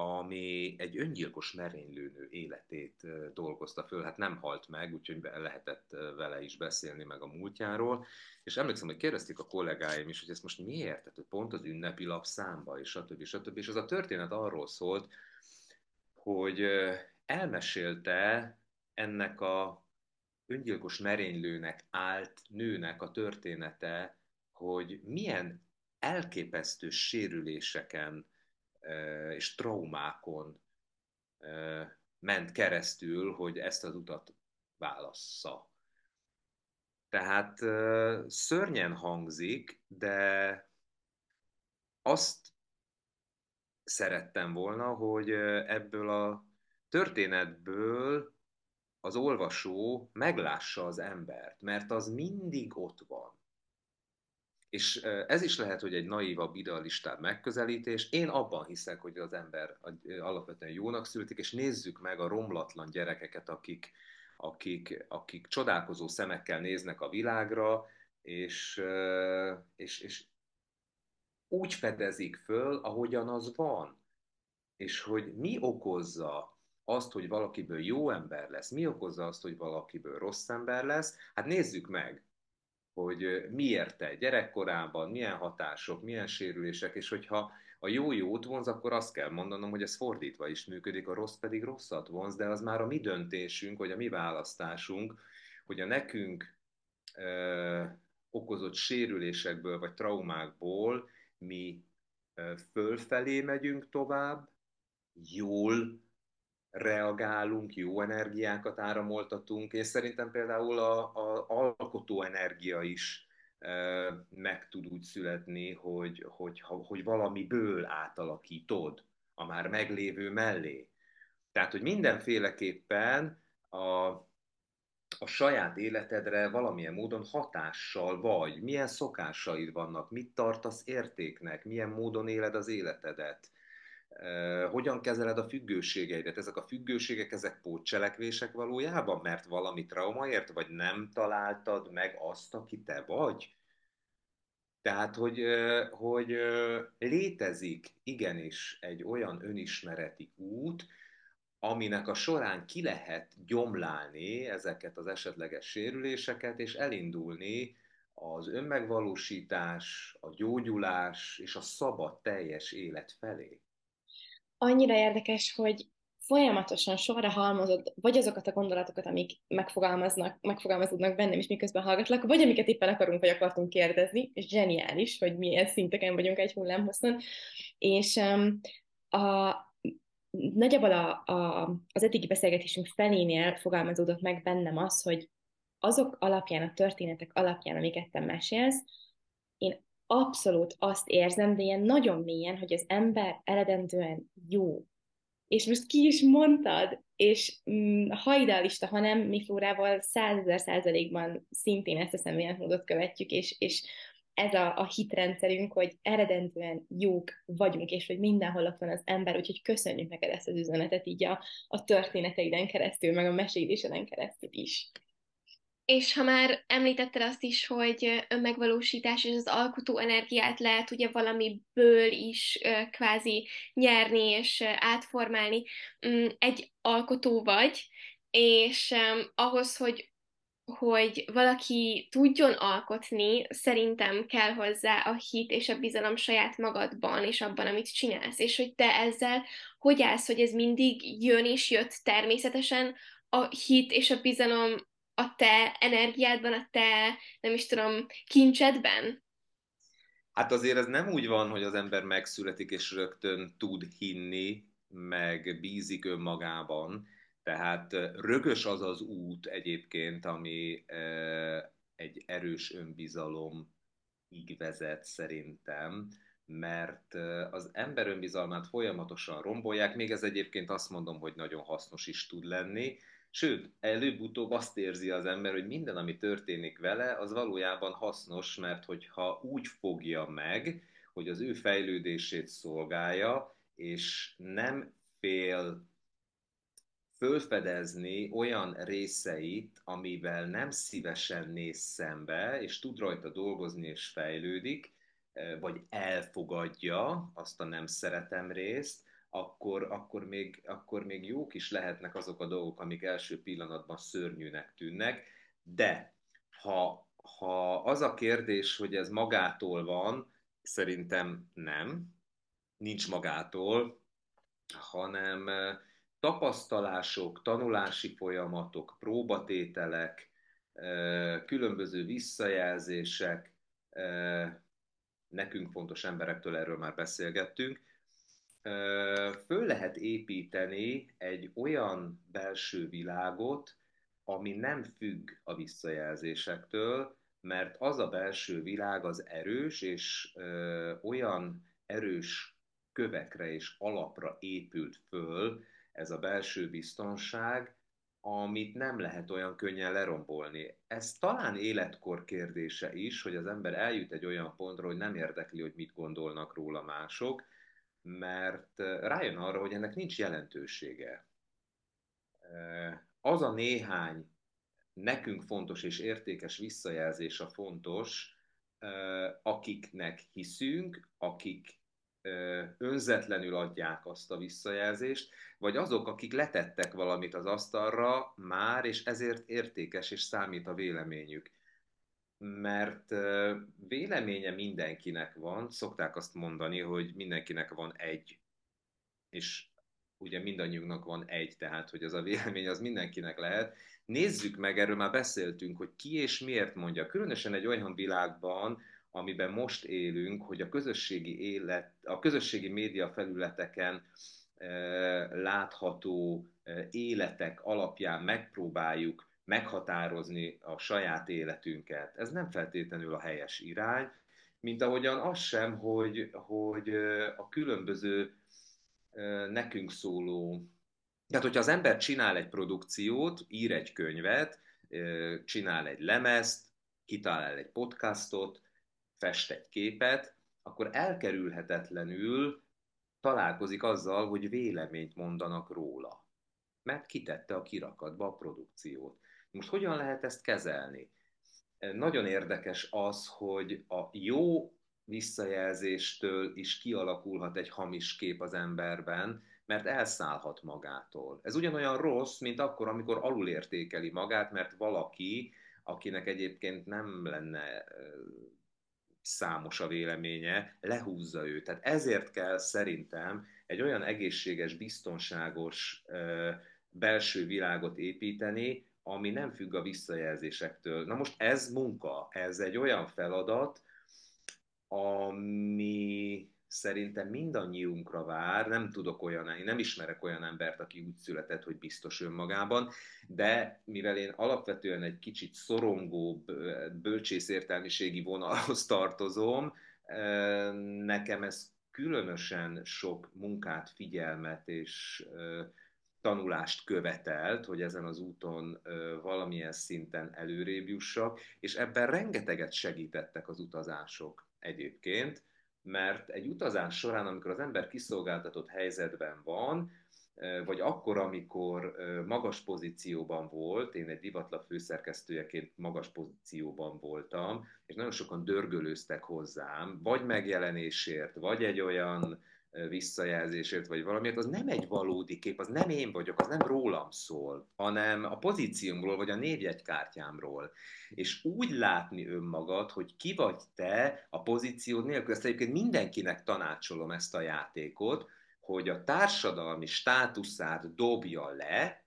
ami egy öngyilkos merénylőnő életét dolgozta föl, hát nem halt meg, úgyhogy lehetett vele is beszélni meg a múltjáról, és emlékszem, hogy kérdezték a kollégáim is, hogy ezt most miért, tehát pont az ünnepi lap számba, és stb. stb. És az a történet arról szólt, hogy elmesélte ennek a öngyilkos merénylőnek állt nőnek a története, hogy milyen elképesztő sérüléseken és traumákon ment keresztül, hogy ezt az utat válassza. Tehát szörnyen hangzik, de azt szerettem volna, hogy ebből a történetből az olvasó meglássa az embert, mert az mindig ott van. És ez is lehet, hogy egy naívabb, idealistább megközelítés. Én abban hiszek, hogy az ember alapvetően jónak születik, és nézzük meg a romlatlan gyerekeket, akik, akik, akik csodálkozó szemekkel néznek a világra, és, és, és úgy fedezik föl, ahogyan az van. És hogy mi okozza azt, hogy valakiből jó ember lesz, mi okozza azt, hogy valakiből rossz ember lesz, hát nézzük meg hogy miért te gyerekkorában, milyen hatások, milyen sérülések, és hogyha a jó jót vonz, akkor azt kell mondanom, hogy ez fordítva is működik, a rossz pedig rosszat vonz, de az már a mi döntésünk, vagy a mi választásunk, hogy a nekünk ö, okozott sérülésekből, vagy traumákból mi ö, fölfelé megyünk tovább, jól reagálunk, jó energiákat áramoltatunk, és szerintem például a, a alkotó energia is e, meg tud úgy születni, hogy, hogy, hogy valamiből átalakítod a már meglévő mellé. Tehát, hogy mindenféleképpen a, a saját életedre valamilyen módon hatással vagy, milyen szokásaid vannak, mit tartasz értéknek, milyen módon éled az életedet hogyan kezeled a függőségeidet? Ezek a függőségek, ezek pótcselekvések valójában, mert valami traumaért, vagy nem találtad meg azt, aki te vagy? Tehát, hogy, hogy létezik igenis egy olyan önismereti út, aminek a során ki lehet gyomlálni ezeket az esetleges sérüléseket, és elindulni az önmegvalósítás, a gyógyulás és a szabad teljes élet felé. Annyira érdekes, hogy folyamatosan sorra halmozod, vagy azokat a gondolatokat, amik megfogalmaznak, megfogalmazódnak bennem is, miközben hallgatlak, vagy amiket éppen akarunk, vagy akartunk kérdezni, és zseniális, hogy milyen szinteken vagyunk egy hullámhosszon, és um, a, nagyjából a, a, az eddigi beszélgetésünk felénél fogalmazódott meg bennem az, hogy azok alapján, a történetek alapján, amiket te mesélsz, abszolút azt érzem, de ilyen nagyon mélyen, hogy az ember eredendően jó. És most ki is mondtad, és mm, ha idealista, ha nem, mi Flórával százezer százalékban szintén ezt a szemléletmódot követjük, és, és ez a, a hitrendszerünk, hogy eredendően jók vagyunk, és hogy mindenhol ott van az ember, úgyhogy köszönjük neked ezt az üzenetet így a, a történeteiden keresztül, meg a meséléseden keresztül is. És ha már említetted azt is, hogy önmegvalósítás és az alkotó energiát lehet ugye valamiből is kvázi nyerni és átformálni, mm, egy alkotó vagy, és ahhoz, hogy hogy valaki tudjon alkotni, szerintem kell hozzá a hit és a bizalom saját magadban, és abban, amit csinálsz. És hogy te ezzel hogy állsz, hogy ez mindig jön és jött természetesen, a hit és a bizalom a te energiádban, a te, nem is tudom, kincsedben? Hát azért ez nem úgy van, hogy az ember megszületik és rögtön tud hinni, meg bízik önmagában. Tehát rögös az az út egyébként, ami egy erős önbizalom így vezet szerintem, mert az ember önbizalmát folyamatosan rombolják, még ez egyébként azt mondom, hogy nagyon hasznos is tud lenni, Sőt, előbb-utóbb azt érzi az ember, hogy minden, ami történik vele, az valójában hasznos, mert hogyha úgy fogja meg, hogy az ő fejlődését szolgálja, és nem fél fölfedezni olyan részeit, amivel nem szívesen néz szembe, és tud rajta dolgozni és fejlődik, vagy elfogadja azt a nem szeretem részt, akkor, akkor, még, akkor még jók is lehetnek azok a dolgok, amik első pillanatban szörnyűnek tűnnek, de ha, ha az a kérdés, hogy ez magától van, szerintem nem, nincs magától, hanem eh, tapasztalások, tanulási folyamatok, próbatételek, eh, különböző visszajelzések, eh, nekünk fontos emberektől erről már beszélgettünk, föl lehet építeni egy olyan belső világot, ami nem függ a visszajelzésektől, mert az a belső világ az erős, és ö, olyan erős kövekre és alapra épült föl ez a belső biztonság, amit nem lehet olyan könnyen lerombolni. Ez talán életkor kérdése is, hogy az ember eljut egy olyan pontra, hogy nem érdekli, hogy mit gondolnak róla mások, mert rájön arra, hogy ennek nincs jelentősége. Az a néhány nekünk fontos és értékes visszajelzés a fontos, akiknek hiszünk, akik önzetlenül adják azt a visszajelzést, vagy azok, akik letettek valamit az asztalra már, és ezért értékes és számít a véleményük mert véleménye mindenkinek van, szokták azt mondani, hogy mindenkinek van egy, és ugye mindannyiunknak van egy, tehát hogy az a vélemény az mindenkinek lehet. Nézzük meg, erről már beszéltünk, hogy ki és miért mondja. Különösen egy olyan világban, amiben most élünk, hogy a közösségi élet, a közösségi média felületeken e, látható e, életek alapján megpróbáljuk meghatározni a saját életünket. Ez nem feltétlenül a helyes irány, mint ahogyan az sem, hogy, hogy a különböző nekünk szóló tehát, hogyha az ember csinál egy produkciót, ír egy könyvet, csinál egy lemezt, kitalál egy podcastot, fest egy képet, akkor elkerülhetetlenül találkozik azzal, hogy véleményt mondanak róla. Mert kitette a kirakatba a produkciót. Most hogyan lehet ezt kezelni? Nagyon érdekes az, hogy a jó visszajelzéstől is kialakulhat egy hamis kép az emberben, mert elszállhat magától. Ez ugyanolyan rossz, mint akkor, amikor alulértékeli magát, mert valaki, akinek egyébként nem lenne számos a véleménye, lehúzza őt. Tehát ezért kell szerintem egy olyan egészséges, biztonságos belső világot építeni, ami nem függ a visszajelzésektől. Na most ez munka, ez egy olyan feladat, ami szerintem mindannyiunkra vár, nem tudok olyan, én nem ismerek olyan embert, aki úgy született, hogy biztos önmagában, de mivel én alapvetően egy kicsit szorongóbb, bölcsészértelmiségi vonalhoz tartozom, nekem ez különösen sok munkát, figyelmet és tanulást követelt, hogy ezen az úton valamilyen szinten előrébb jussak, és ebben rengeteget segítettek az utazások egyébként, mert egy utazás során, amikor az ember kiszolgáltatott helyzetben van, vagy akkor, amikor magas pozícióban volt, én egy divatlap főszerkesztőjeként magas pozícióban voltam, és nagyon sokan dörgölőztek hozzám, vagy megjelenésért, vagy egy olyan visszajelzésért, vagy valamiért, az nem egy valódi kép, az nem én vagyok, az nem rólam szól, hanem a pozíciómról, vagy a névjegykártyámról. És úgy látni önmagad, hogy ki vagy te a pozíciód nélkül, ezt egyébként mindenkinek tanácsolom ezt a játékot, hogy a társadalmi státuszát dobja le,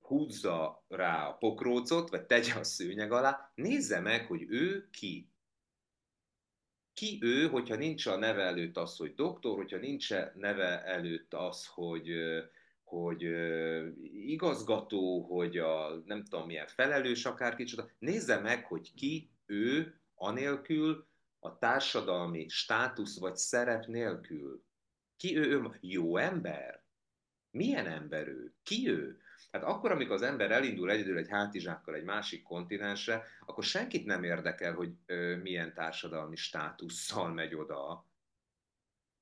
húzza rá a pokrócot, vagy tegye a szőnyeg alá, nézze meg, hogy ő ki ki ő, hogyha nincs a neve előtt az, hogy doktor, hogyha nincs a neve előtt az, hogy, hogy igazgató, hogy a nem tudom milyen felelős akár kicsoda, nézze meg, hogy ki ő anélkül, a társadalmi státusz vagy szerep nélkül. Ki ő, ő jó ember? Milyen ember ő? Ki ő? Hát akkor, amikor az ember elindul egyedül egy hátizsákkal egy másik kontinensre, akkor senkit nem érdekel, hogy ö, milyen társadalmi státusszal megy oda,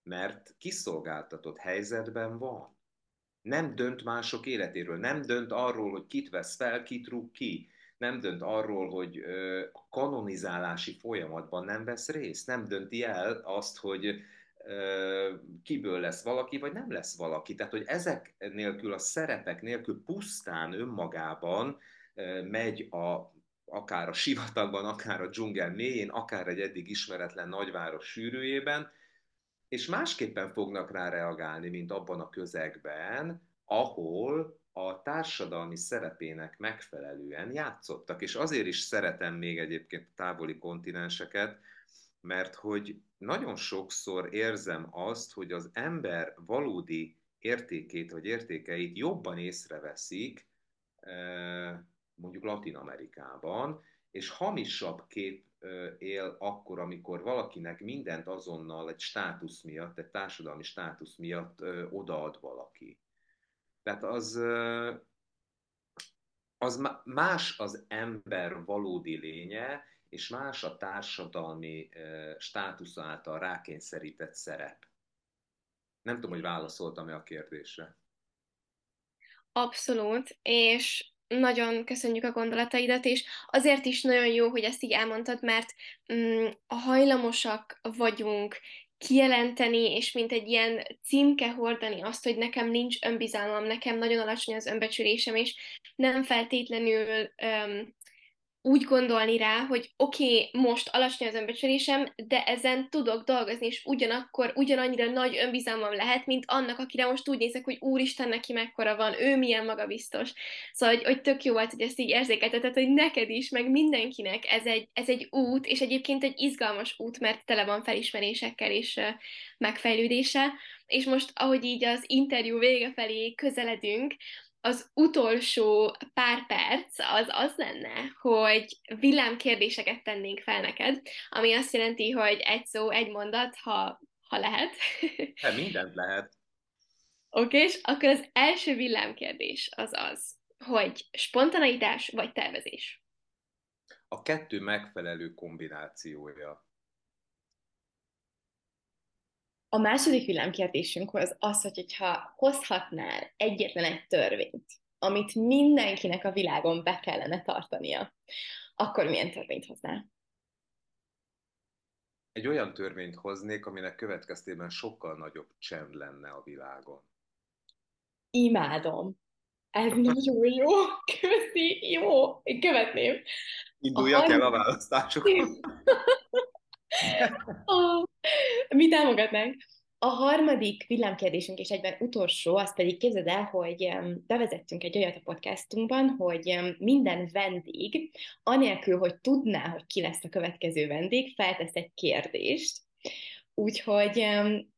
mert kiszolgáltatott helyzetben van. Nem dönt mások életéről, nem dönt arról, hogy kit vesz fel, kit rúg ki, nem dönt arról, hogy ö, a kanonizálási folyamatban nem vesz részt, nem dönti el azt, hogy kiből lesz valaki, vagy nem lesz valaki. Tehát, hogy ezek nélkül, a szerepek nélkül pusztán önmagában megy a, akár a sivatagban, akár a dzsungel mélyén, akár egy eddig ismeretlen nagyváros sűrűjében, és másképpen fognak rá reagálni, mint abban a közegben, ahol a társadalmi szerepének megfelelően játszottak. És azért is szeretem még egyébként a távoli kontinenseket, mert hogy nagyon sokszor érzem azt, hogy az ember valódi értékét vagy értékeit jobban észreveszik, mondjuk Latin Amerikában, és hamisabb kép él akkor, amikor valakinek mindent azonnal egy státusz miatt, egy társadalmi státusz miatt odaad valaki. Tehát az, az más az ember valódi lénye, és más a társadalmi státusz által rákényszerített szerep. Nem tudom, hogy válaszoltam-e a kérdésre. Abszolút, és nagyon köszönjük a gondolataidat, és azért is nagyon jó, hogy ezt így elmondtad, mert mm, hajlamosak vagyunk kijelenteni, és mint egy ilyen címke hordani azt, hogy nekem nincs önbizalmam, nekem nagyon alacsony az önbecsülésem, és nem feltétlenül um, úgy gondolni rá, hogy oké, okay, most alacsony az önbecsülésem, de ezen tudok dolgozni, és ugyanakkor ugyanannyira nagy önbizalmam lehet, mint annak, akire most úgy nézek, hogy úristen, neki mekkora van, ő milyen magabiztos. Szóval, hogy, hogy tök jó volt, hogy ezt így érzékelteted, hogy neked is, meg mindenkinek ez egy, ez egy út, és egyébként egy izgalmas út, mert tele van felismerésekkel és megfejlődése. És most, ahogy így az interjú vége felé közeledünk, az utolsó pár perc az az lenne, hogy villámkérdéseket tennénk fel neked, ami azt jelenti, hogy egy szó, egy mondat, ha, ha lehet. Hát mindent lehet. Oké, okay, és akkor az első villámkérdés az az, hogy spontaneitás vagy tervezés? A kettő megfelelő kombinációja. A második villámkérdésünk az az, hogy ha hozhatnál egyetlen egy törvényt, amit mindenkinek a világon be kellene tartania, akkor milyen törvényt hoznál? Egy olyan törvényt hoznék, aminek következtében sokkal nagyobb csend lenne a világon. Imádom. Ez nagyon jó. Köszi. Jó. Én követném. Induljak a el a választásokon. Mi támogatnánk. A harmadik villámkérdésünk és egyben utolsó, az pedig képzeld el, hogy bevezettünk egy olyat a podcastunkban, hogy minden vendég, anélkül, hogy tudná, hogy ki lesz a következő vendég, feltesz egy kérdést. Úgyhogy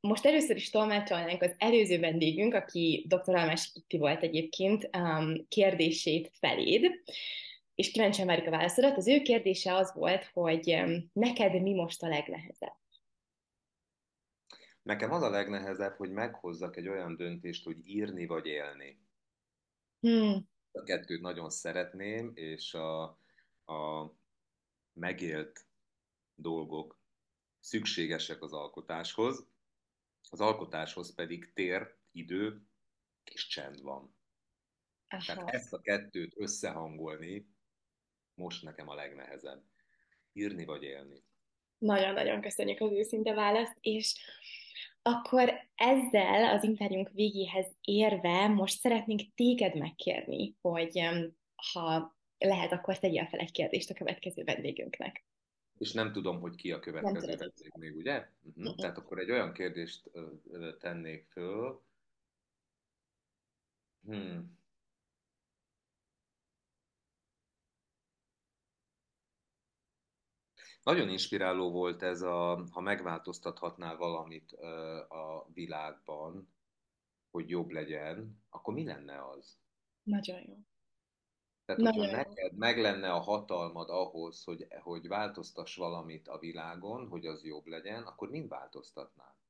most először is tolmácsolnánk az előző vendégünk, aki dr. Almás Kitti volt egyébként, kérdését feléd, és kíváncsian várjuk a válaszodat. Az ő kérdése az volt, hogy neked mi most a legnehezebb? Nekem az a legnehezebb, hogy meghozzak egy olyan döntést, hogy írni vagy élni. Hmm. A kettőt nagyon szeretném, és a, a megélt dolgok szükségesek az alkotáshoz, az alkotáshoz pedig tér, idő és csend van. Aha. Tehát ezt a kettőt összehangolni most nekem a legnehezebb. Írni vagy élni. Nagyon-nagyon köszönjük az őszinte választ, és akkor ezzel az interjúnk végéhez érve most szeretnénk téged megkérni, hogy ha lehet, akkor tegyél fel egy kérdést a következő vendégünknek. És nem tudom, hogy ki a következő vendég még, ugye? Uh-huh. Uh-huh. Tehát akkor egy olyan kérdést tennék föl. Hmm. Nagyon inspiráló volt ez a, ha megváltoztathatnál valamit a világban, hogy jobb legyen, akkor mi lenne az? Nagyon jó. Tehát, Nagyon hogyha neked meg lenne a hatalmad ahhoz, hogy, hogy változtass valamit a világon, hogy az jobb legyen, akkor mind változtatnál?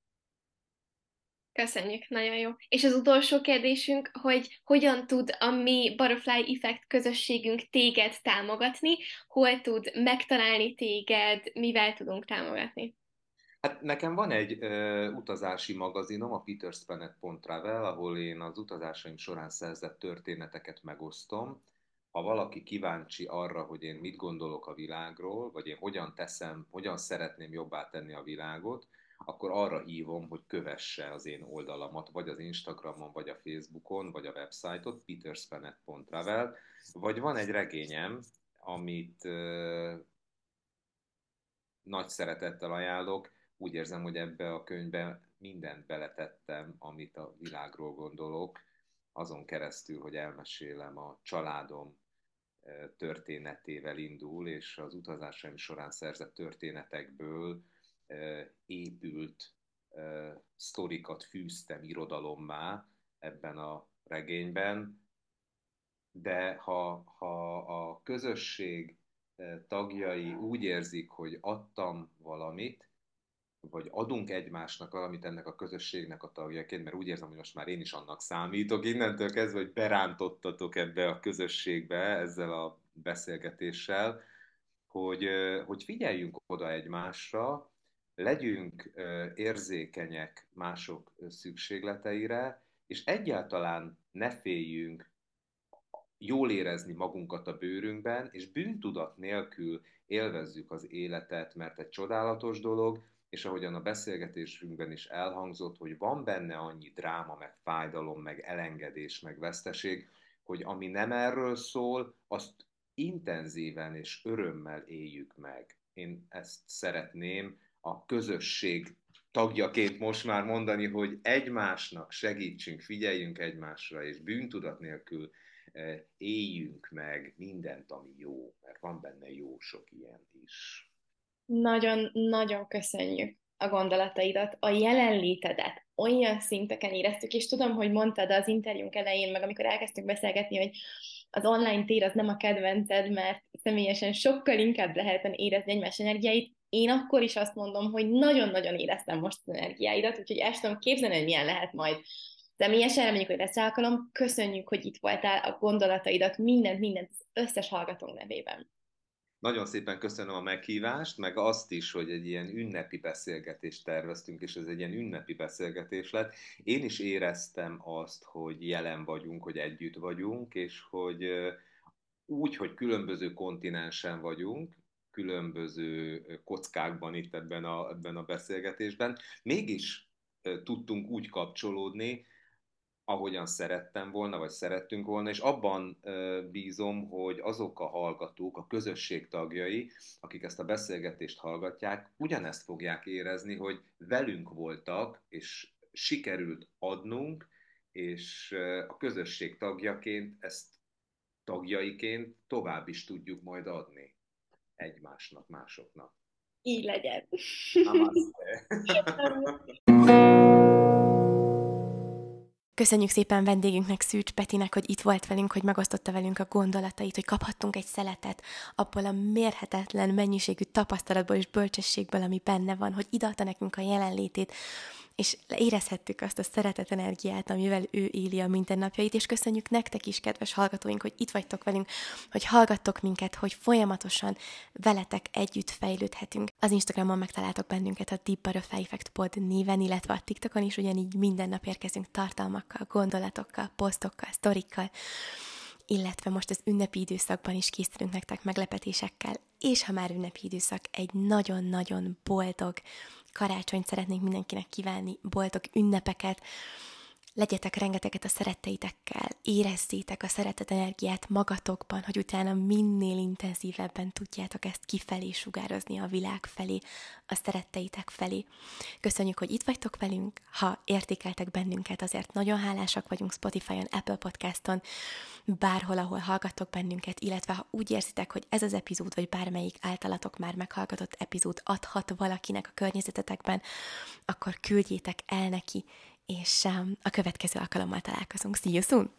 Köszönjük, nagyon jó. És az utolsó kérdésünk, hogy hogyan tud a mi Butterfly Effect közösségünk téged támogatni, hol tud megtalálni téged, mivel tudunk támogatni? Hát nekem van egy ö, utazási magazinom, a peterspanet.travel, ahol én az utazásaim során szerzett történeteket megosztom. Ha valaki kíváncsi arra, hogy én mit gondolok a világról, vagy én hogyan teszem, hogyan szeretném jobbá tenni a világot, akkor arra hívom, hogy kövesse az én oldalamat, vagy az Instagramon, vagy a Facebookon, vagy a websájtot, peterspanet.travel, vagy van egy regényem, amit uh, nagy szeretettel ajánlok, úgy érzem, hogy ebbe a könyvbe mindent beletettem, amit a világról gondolok, azon keresztül, hogy elmesélem a családom történetével indul, és az utazásaim során szerzett történetekből épült sztorikat fűztem irodalommá ebben a regényben, de ha, ha a közösség tagjai úgy érzik, hogy adtam valamit, vagy adunk egymásnak valamit ennek a közösségnek a tagjaként, mert úgy érzem, hogy most már én is annak számítok, innentől kezdve, hogy berántottatok ebbe a közösségbe ezzel a beszélgetéssel, hogy, hogy figyeljünk oda egymásra, legyünk érzékenyek mások szükségleteire, és egyáltalán ne féljünk jól érezni magunkat a bőrünkben, és bűntudat nélkül élvezzük az életet, mert egy csodálatos dolog, és ahogyan a beszélgetésünkben is elhangzott, hogy van benne annyi dráma, meg fájdalom, meg elengedés, meg veszteség, hogy ami nem erről szól, azt intenzíven és örömmel éljük meg. Én ezt szeretném a közösség tagjaként most már mondani, hogy egymásnak segítsünk, figyeljünk egymásra, és bűntudat nélkül eh, éljünk meg mindent, ami jó, mert van benne jó sok ilyen is. Nagyon-nagyon köszönjük a gondolataidat, a jelenlétedet olyan szinteken éreztük, és tudom, hogy mondtad az interjúnk elején, meg amikor elkezdtünk beszélgetni, hogy az online tér az nem a kedvenced, mert személyesen sokkal inkább lehetne érezni egymás energiáit. Én akkor is azt mondom, hogy nagyon-nagyon éreztem most az energiáidat, úgyhogy ezt tudom képzelni, hogy milyen lehet majd személyesen, reméljük, hogy lesz alkalom. Köszönjük, hogy itt voltál, a gondolataidat, mindent, mindent az összes hallgatónk nevében. Nagyon szépen köszönöm a meghívást, meg azt is, hogy egy ilyen ünnepi beszélgetést terveztünk, és ez egy ilyen ünnepi beszélgetés lett. Én is éreztem azt, hogy jelen vagyunk, hogy együtt vagyunk, és hogy úgy, hogy különböző kontinensen vagyunk, különböző kockákban itt ebben a, ebben a beszélgetésben, mégis tudtunk úgy kapcsolódni, ahogyan szerettem volna, vagy szerettünk volna, és abban bízom, hogy azok a hallgatók, a közösség tagjai, akik ezt a beszélgetést hallgatják, ugyanezt fogják érezni, hogy velünk voltak, és sikerült adnunk, és a közösség tagjaként ezt tagjaiként tovább is tudjuk majd adni egymásnak, másoknak. Így legyen. Köszönjük szépen vendégünknek, Szűcs Petinek, hogy itt volt velünk, hogy megosztotta velünk a gondolatait, hogy kaphattunk egy szeletet abból a mérhetetlen mennyiségű tapasztalatból és bölcsességből, ami benne van, hogy ideadta nekünk a jelenlétét, és érezhettük azt a szeretet energiát, amivel ő éli a mindennapjait, és köszönjük nektek is, kedves hallgatóink, hogy itt vagytok velünk, hogy hallgattok minket, hogy folyamatosan veletek együtt fejlődhetünk. Az Instagramon megtaláltok bennünket a Deep Butterfly Effect Pod néven, illetve a TikTokon is ugyanígy minden nap érkezünk tartalmakkal, gondolatokkal, posztokkal, sztorikkal, illetve most az ünnepi időszakban is készülünk nektek meglepetésekkel, és ha már ünnepi időszak, egy nagyon-nagyon boldog, karácsonyt szeretnénk mindenkinek kívánni, boldog ünnepeket, legyetek rengeteget a szeretteitekkel, érezzétek a szeretet energiát magatokban, hogy utána minél intenzívebben tudjátok ezt kifelé sugározni a világ felé, a szeretteitek felé. Köszönjük, hogy itt vagytok velünk, ha értékeltek bennünket, azért nagyon hálásak vagyunk Spotify-on, Apple Podcaston, bárhol, ahol hallgattok bennünket, illetve ha úgy érzitek, hogy ez az epizód, vagy bármelyik általatok már meghallgatott epizód adhat valakinek a környezetetekben, akkor küldjétek el neki, és um, a következő alkalommal találkozunk. See you soon!